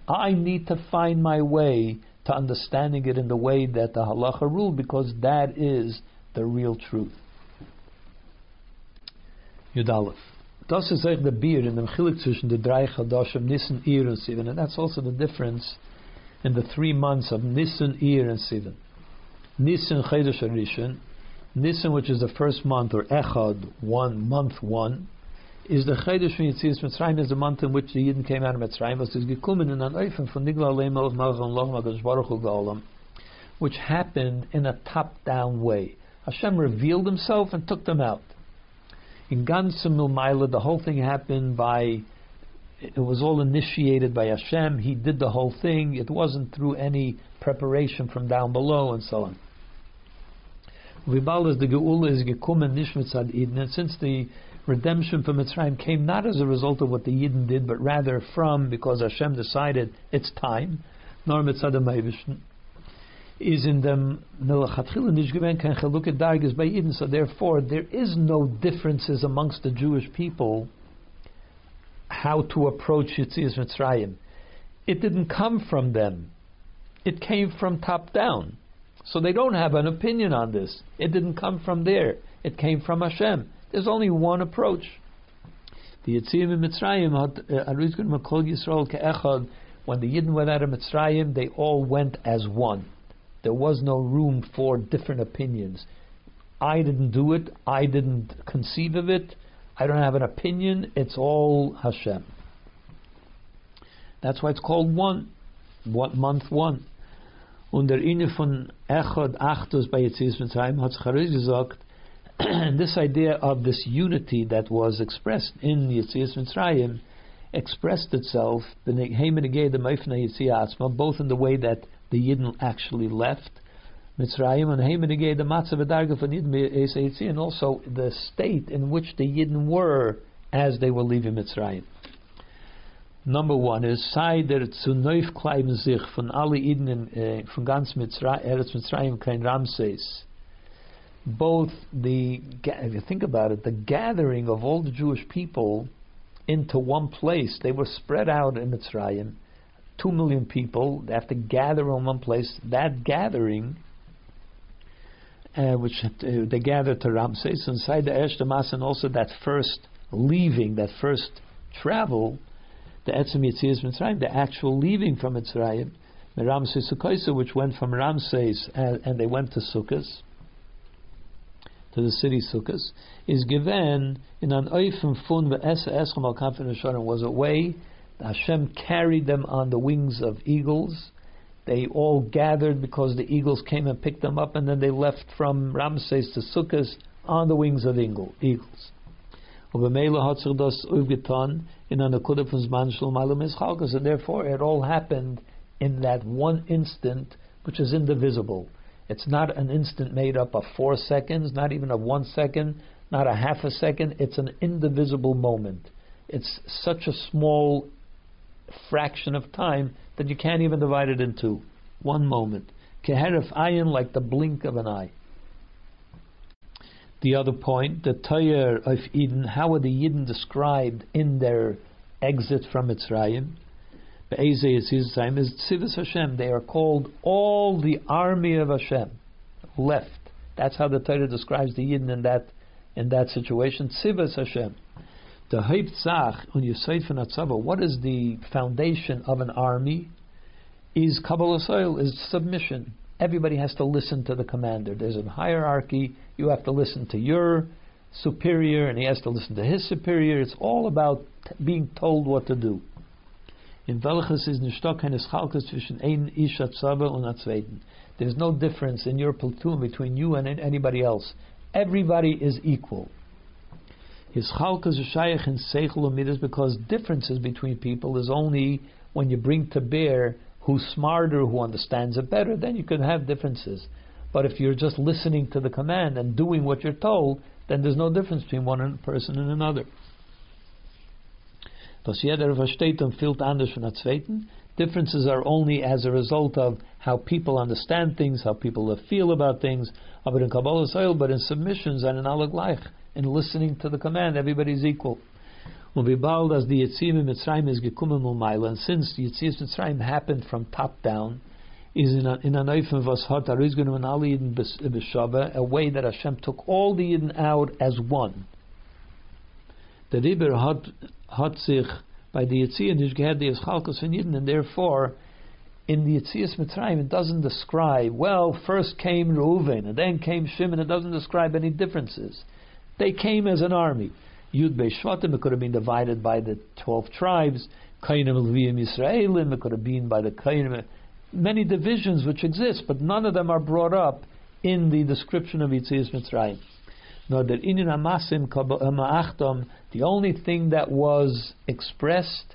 I need to find my way to understanding it in the way that the halacha ruled, because that is the real truth. Yudalef. Das ist the beer in the Mechilik zwischen the drei Chadashim, Nissen, Iyar, and Sivan. And that's also the difference in the three months of Nissen, Iyar, and Sivan. Nissen, Chedesh, Rishon. Nissen, which is the first month, or Echad, one, month one is the Chedesh from Yitzias Mitzrayim is the month in which the Yidden came out of Mitzrayim, was is gekommen in an Eifen von Nigla Aleim Melech Malchon Lochem HaKadosh Baruch Hu Ga'olam, which happened in a top-down way. Hashem revealed Himself and took them out. In Gansim Milmaila, the whole thing happened by, it was all initiated by Hashem. He did the whole thing. It wasn't through any preparation from down below and so on. The is gekommen nicht mitzad since the redemption from Mitzrayim came not as a result of what the Yidden did, but rather from because Hashem decided it's time. Nor mitzad is in them melachatchila nishgeven kan chalukah dargis by Yidden. So therefore, there is no differences amongst the Jewish people how to approach Yitzias Mitzrayim. It didn't come from them. It came from top down. So they don't have an opinion on this. It didn't come from there. It came from Hashem. There's only one approach. The Yitzim Mitzrayim uh. When the Yidden went out of Mitzrayim, they all went as one. There was no room for different opinions. I didn't do it. I didn't conceive of it. I don't have an opinion. It's all Hashem. That's why it's called one. What month one? Und der Inne von Echad Achtus bei Yitzis Mitzrayim hat sich gesagt, this idea of this unity that was expressed in Yitzis Mitzrayim expressed itself both in the way that the Yidden actually left Mitzrayim and the Matzah Matzav von Yidden and also the state in which the Yidden were as they were leaving Mitzrayim. Number one is sei der zu neuf kleiben sich von alle Iden in, uh, von ganz Mitzrayim, Eretz Mitzrayim kein Ramses. Both the, if you think about it, the gathering of all the Jewish people into one place, they were spread out in Mitzrayim. Two million people, they have to gather in one place. That gathering, uh, which uh, they gathered to Ramses, inside the Esh Damas, and also that first leaving, that first travel, the Etzem Yitzias Mitzrayim, the actual leaving from Mitzrayim, the Ramses Sukkoisa, which went from Ramses and, and, they went to Sukkot, to the city Sukkot, is given in an oifen fun ve'esa eschem al was a way Hashem carried them on the wings of eagles. They all gathered because the eagles came and picked them up, and then they left from Ramses to Sukkot on the wings of eagles. And therefore it all happened in that one instant which is indivisible. It's not an instant made up of four seconds, not even of one second, not a half a second. It's an indivisible moment. It's such a small fraction of time that you can't even divide it in two. One moment. Keherif ayin, like the blink of an eye. The other point, the Toyer of Eden, how are the Yidden described in their exit from Mitzrayim? is Tzivos Hashem. They are called all the army of Hashem. Left. That's how the Torah describes the Yidden in that in that situation. Tzivos Hashem. The Haipt on say from Atzava, what is the foundation of an army? Is Kabbalas ol, is submission everybody has to listen to the commander. There's a hierarchy. You have to listen to your superior, and he has to listen to his superior. It's all about t- being told what to do. In welches is nicht keine Schalkes zwischen ein Isha Tzava und. There's no difference in your platoon between you and anybody else. Everybody is equal. His chalkas are in seichel because differences between people is only when you bring to bear who's smarter, who understands it better, then you can have differences. But if you're just listening to the command and doing what you're told, then there's no difference between one person and another. Differences are only as a result of how people understand things, how people feel about things. But in Kabbalas ol, but in submissions and in Alag in listening to the command, everybody's equal. Und wie bald as the Yitzim in Mitzrayim is gekommen Maila, and since the Yitzim Mitzrayim happened from top down, is in a, in a Neufim was hat Arizgenu all Yidden b'Shava, a way that Hashem took all the Yidden out as one. The Riber hat, hat sich by the Yitzim nicht gehad the Eschalkos von Yidden, and therefore in the Yitzias Mitzrayim, it doesn't describe, well, first came Reuven, and then came Shimon. And it doesn't describe any differences. They came as an army. Yud Shvatim, it could have been divided by the 12 tribes. Kohanim Leviyim Yisraelim, it could have been by the Kohanim. Many divisions which exist, but none of them are brought up in the description of Yitzias Mitzrayim. No, that in Amasim Ma'achtam, the only thing that was expressed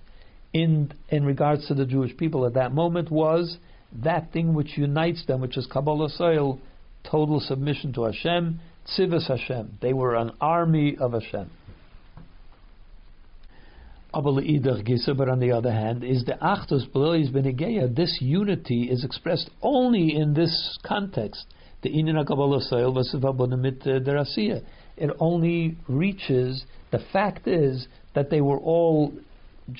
in in regards to the Jewish people at that moment was that thing which unites them, which is Kabbalas Ol, total submission to Hashem, Tzivos Hashem. They were an army of Hashem. But on the other hand, is the Achtos Belois Benegeya, this unity is expressed only in this context. The Inina mit Derasiya. It only reaches, the fact is that they were all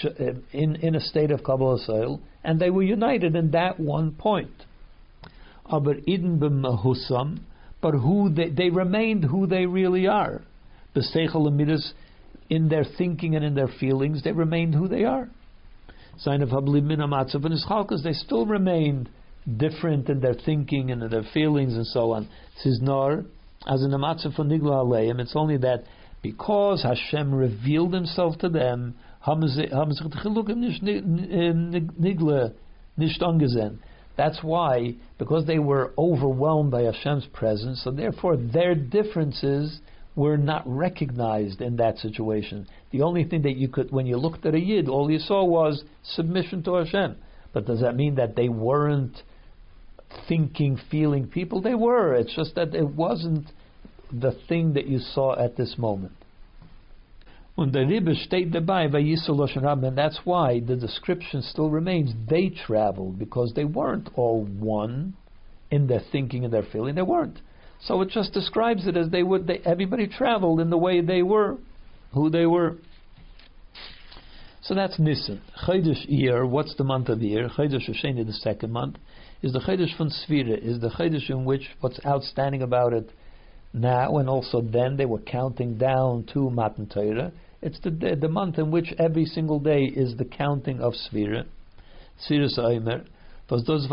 uh, in, in a state of Kabbalas Ol, and they were united in that one point. Aber Iden b'mahusam, but who they, they remained who they really are. B'seichel in their thinking and in their feelings, they remained who they are. Sign of Habliminamatzav and Ischalkas, they still remained different in their thinking and in their feelings and so on. Says Nor, as in for Nigla Aleim, it's only that because Hashem revealed Himself to them, That's why, because they were overwhelmed by Hashem's presence, so therefore their differences were not recognized in that situation. The only thing that you could, when you looked at a Yid, all you saw was submission to Hashem. But does that mean that they weren't thinking, feeling people? They were. It's just that it wasn't the thing that you saw at this moment. Und der Rebbe steht dabei by Yisrael and that's why the description still remains. They traveled because they weren't all one in their thinking and their feeling. They weren't. So it just describes it as they would. They, everybody traveled in the way they were, who they were. So that's Nisan. Chodesh year. what's the month of the year? Chodesh Hosheni, the second month, is the Chodesh from Sfira, is the Chodesh in which what's outstanding about it now and also then they were counting down to Matan Torah. It's the, the, the month in which every single day is the counting of Sfira. Sfiras Eimer. Was das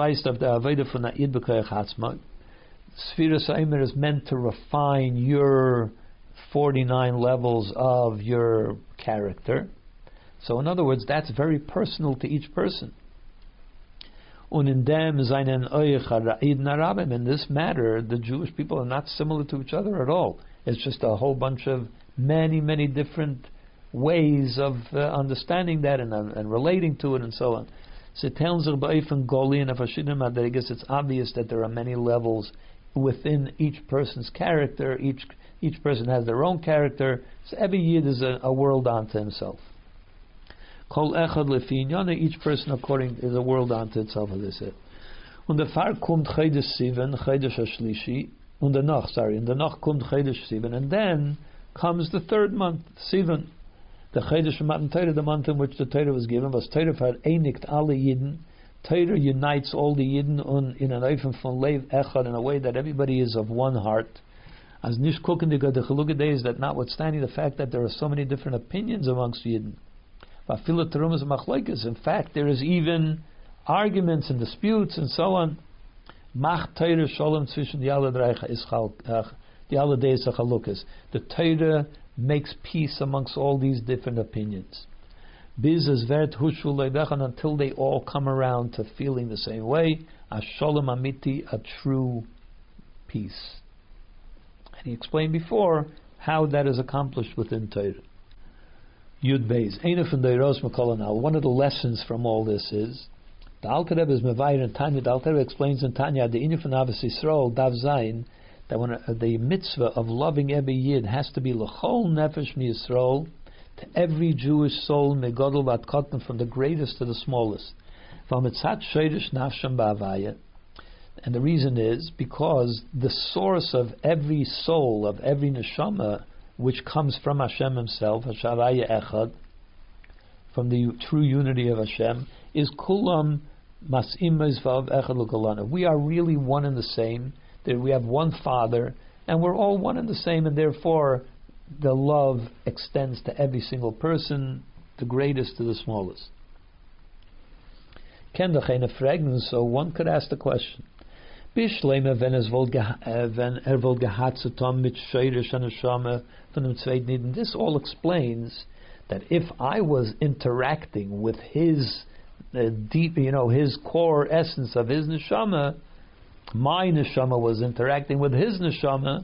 is meant to refine your 49 levels of your character. So, in other words, that's very personal to each person. In dem In this matter, the Jewish people are not similar to each other at all. It's just a whole bunch of many, many different ways of uh, understanding that and, uh, and relating to it and so on. So Goli and I guess it's obvious that there are many levels within each person's character. Each each person has their own character. So every yid is a, a world unto himself. Kol echad lefinyana, each person according is a world unto itself, as they said. Und der Fahr kommt Chedesh Sivan, Chedesh Ashlishi, und danach, sorry, and danach kommt Chedesh Sivan, and then comes the third month, Sivan, the Chedesh Matan Torah, the month in which the Torah was given, was Torah for Einikt alle Yidden, Torah unites all the Yidden in an Eifen von Lev Echad in a way that everybody is of one heart. As Nish Kukendiga, the Chalugah is that notwithstanding the fact that there are so many different opinions amongst Yidden, in fact, there is even arguments and disputes and so on. Mach Torah Shalom zwischen die alle die alle The Torah makes peace amongst all these different opinions. Biz is vert until they all come around to feeling the same way. A shalom amiti, a true peace. And he explained before how that is accomplished within Torah. Yud Beis. One of the lessons from all this is the Alter Rebbe is Mevayir in Tanya. The Alter Rebbe explains in Tanya the Inyan Ahavas Yisrael Dav Zayin that when uh, the mitzvah of loving every yid has to be lechol nefesh mi Yisrael to every Jewish soul megodol cotton from the greatest to the smallest. From itzat sheidish nafsham ba'avaya. And the reason is because the source of every soul, of every neshama, which comes from Hashem Himself, Hashavaya Echad, from the true unity of Hashem, is Kulam Mas'im Echad Lukalana. We are really one and the same. That we have one Father, and we're all one and the same, and therefore the love extends to every single person, the greatest to the smallest. So one could ask the question. Er This all explains that if I was interacting with his uh, deep, you know, his core essence of his neshama, my neshama was interacting with his neshama,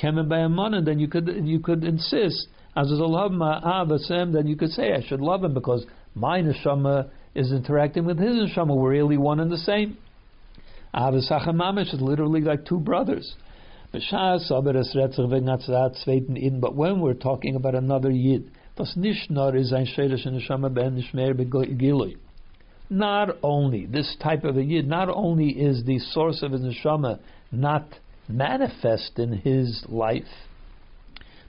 then you could you could insist as a love ah, then you could say I should love him because my neshama is interacting with his neshama. We're really one and the same. Ah, Avasacham is literally like two brothers. But when we're talking about another Yid, was nicht nur ist ein Shelish Neshama ben Nishmer begilui. Not only this type of a Yid, not only is the source of his Neshama not manifest in his life,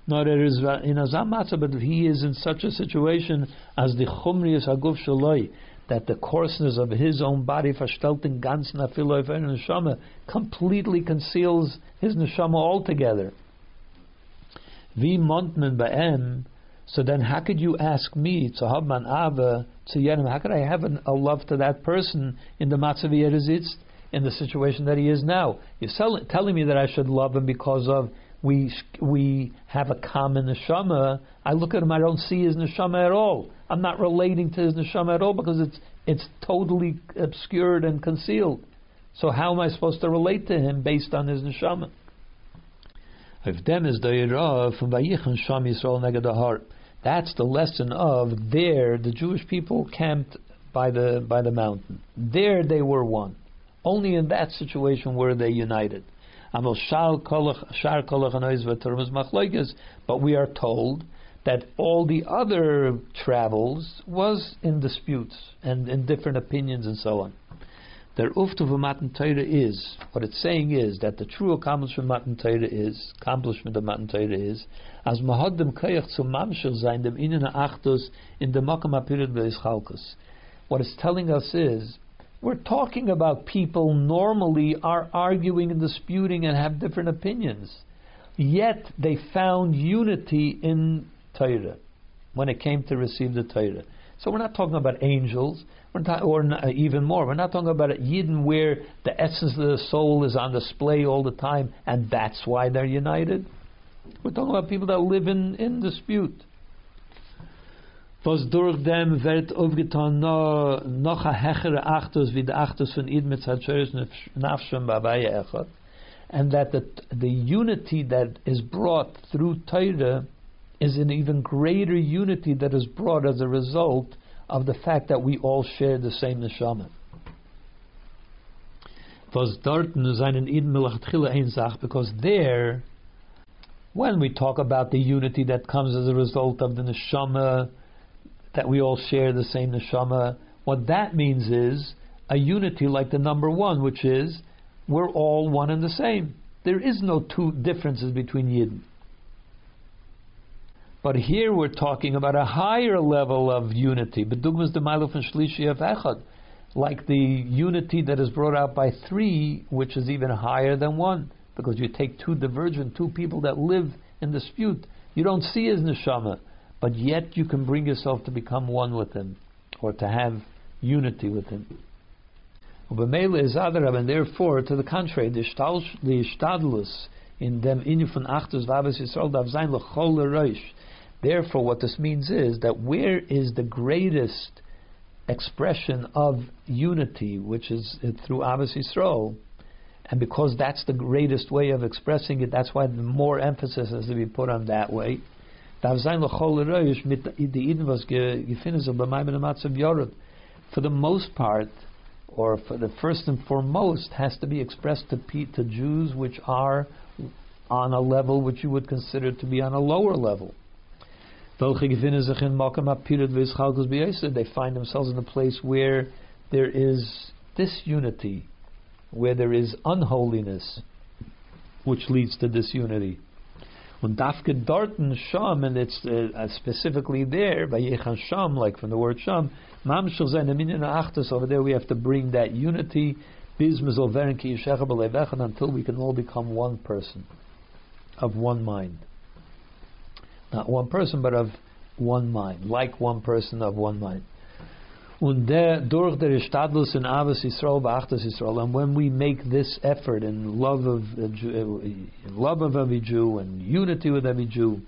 nor is uh, in a zamatza, but he is in such a situation as the chumrius haguf shaloi, that the coarseness of his own body, verstelten ganzen afiloy neshama, completely conceals his neshama altogether. Vi montmen ba'em, so then how could you ask me to have man ava to yenim? How could I have an, a love to that person in the matzav yerizitz, in the situation that he is now? You're sell, telling me that I should love him because of we we have a common neshama. I look at him, I don't see his neshama at all. I'm not relating to his neshama at all because it's it's totally obscured and concealed. So how am I supposed to relate to him based on his neshama? If them is from Vayichon Sham Yisrael That's the lesson of there the Jewish people camped by the by the mountain. There they were one. Only in that situation were they united. But we are told that all the other travels was in disputes and in different opinions and so on. Der Uftu of Matan Torah is, what it's saying is that the true accomplishment of Matan Torah is, accomplishment of Matan Torah is, as mahad dem koyach zum mamshel sein dem innen achtus in the makam apirid be'ischalkus. What it's telling us is, we're talking about people normally are arguing and disputing and have different opinions. Yet they found unity in Torah when it came to receive the Torah. So we're not talking about angels, not, or not, uh, even more. We're not talking about a Yidden where the essence of the soul is on display all the time, and that's why they're united. We're talking about people that live in, in dispute. Was durch dem wird aufgetan noch a hechere wie von Id mit Nafshem Echot. And that the, the unity that is brought through Torah is an even greater unity that is brought as a result of the fact that we all share the same neshama. Because there, when we talk about the unity that comes as a result of the neshama, that we all share the same neshama, what that means is a unity like the number one, which is we're all one and the same. There is no two differences between Yidden. But here we're talking about a higher level of unity. Bedugmas de and Shlishi of Echad. Like the unity that is brought out by three, which is even higher than one. Because you take two divergent, two people that live in dispute. You don't see as neshama, but yet you can bring yourself to become one with him, or to have unity with him. is And therefore, to the contrary, the Shtadlus in them inu von Achtus Vabes Yisrael dav lechol Therefore, what this means is that where is the greatest expression of unity, which is through Ahavas Yisrael, and because that's the greatest way of expressing it, that's why the more emphasis has to be put on that way. For the most part, or for the first and foremost, has to be expressed to, to Jews which are on a level which you would consider to be on a lower level. They find themselves in a place where there is disunity, where there is unholiness, which leads to disunity. When Dafke Darten Sham, and it's uh, specifically there by Yechan Sham, like from the word Sham, Mam over there, we have to bring that unity, until we can all become one person, of one mind not one person, but of one mind, like one person of one mind. And when we make this effort in love of Jew, in love of every Jew and unity with every Jew,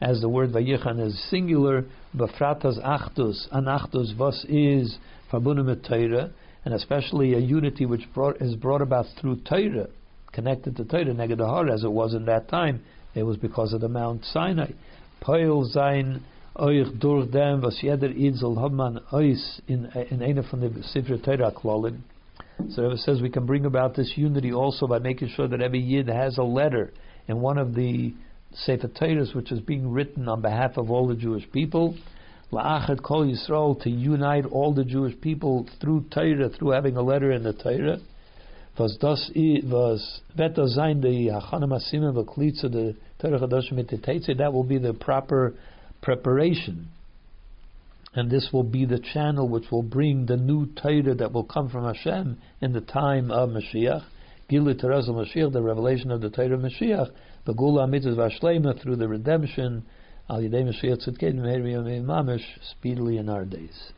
as the word Vayichan is singular, Bafratas Achtus, an Achtus, was is Fabunim and especially a unity which brought, is brought about through Torah, connected to Torah, Negedahar, as it was in that time, it was because of the Mount Sinai. Sein euch durch dem, was jeder in, in einer von den Klolin. So it says we can bring about this unity also by making sure that every Yid has a letter in one of the Sefer Torahs which is being written on behalf of all the Jewish people. La'achet Kol Yisrael to unite all the Jewish people through Torah, through having a letter in the Torah was das was wird das sein die Hachana Masima Vaklitza the Torah Chadash mit that will be the proper preparation. And this will be the channel which will bring the new Torah that will come from Hashem in the time of Mashiach. Gilu Teraz Mashiach the revelation of the Torah of Mashiach. The Gula Mitzvah Vashlema through the redemption. Al Yidei Mashiach Tzidkei Mamish speedily in our days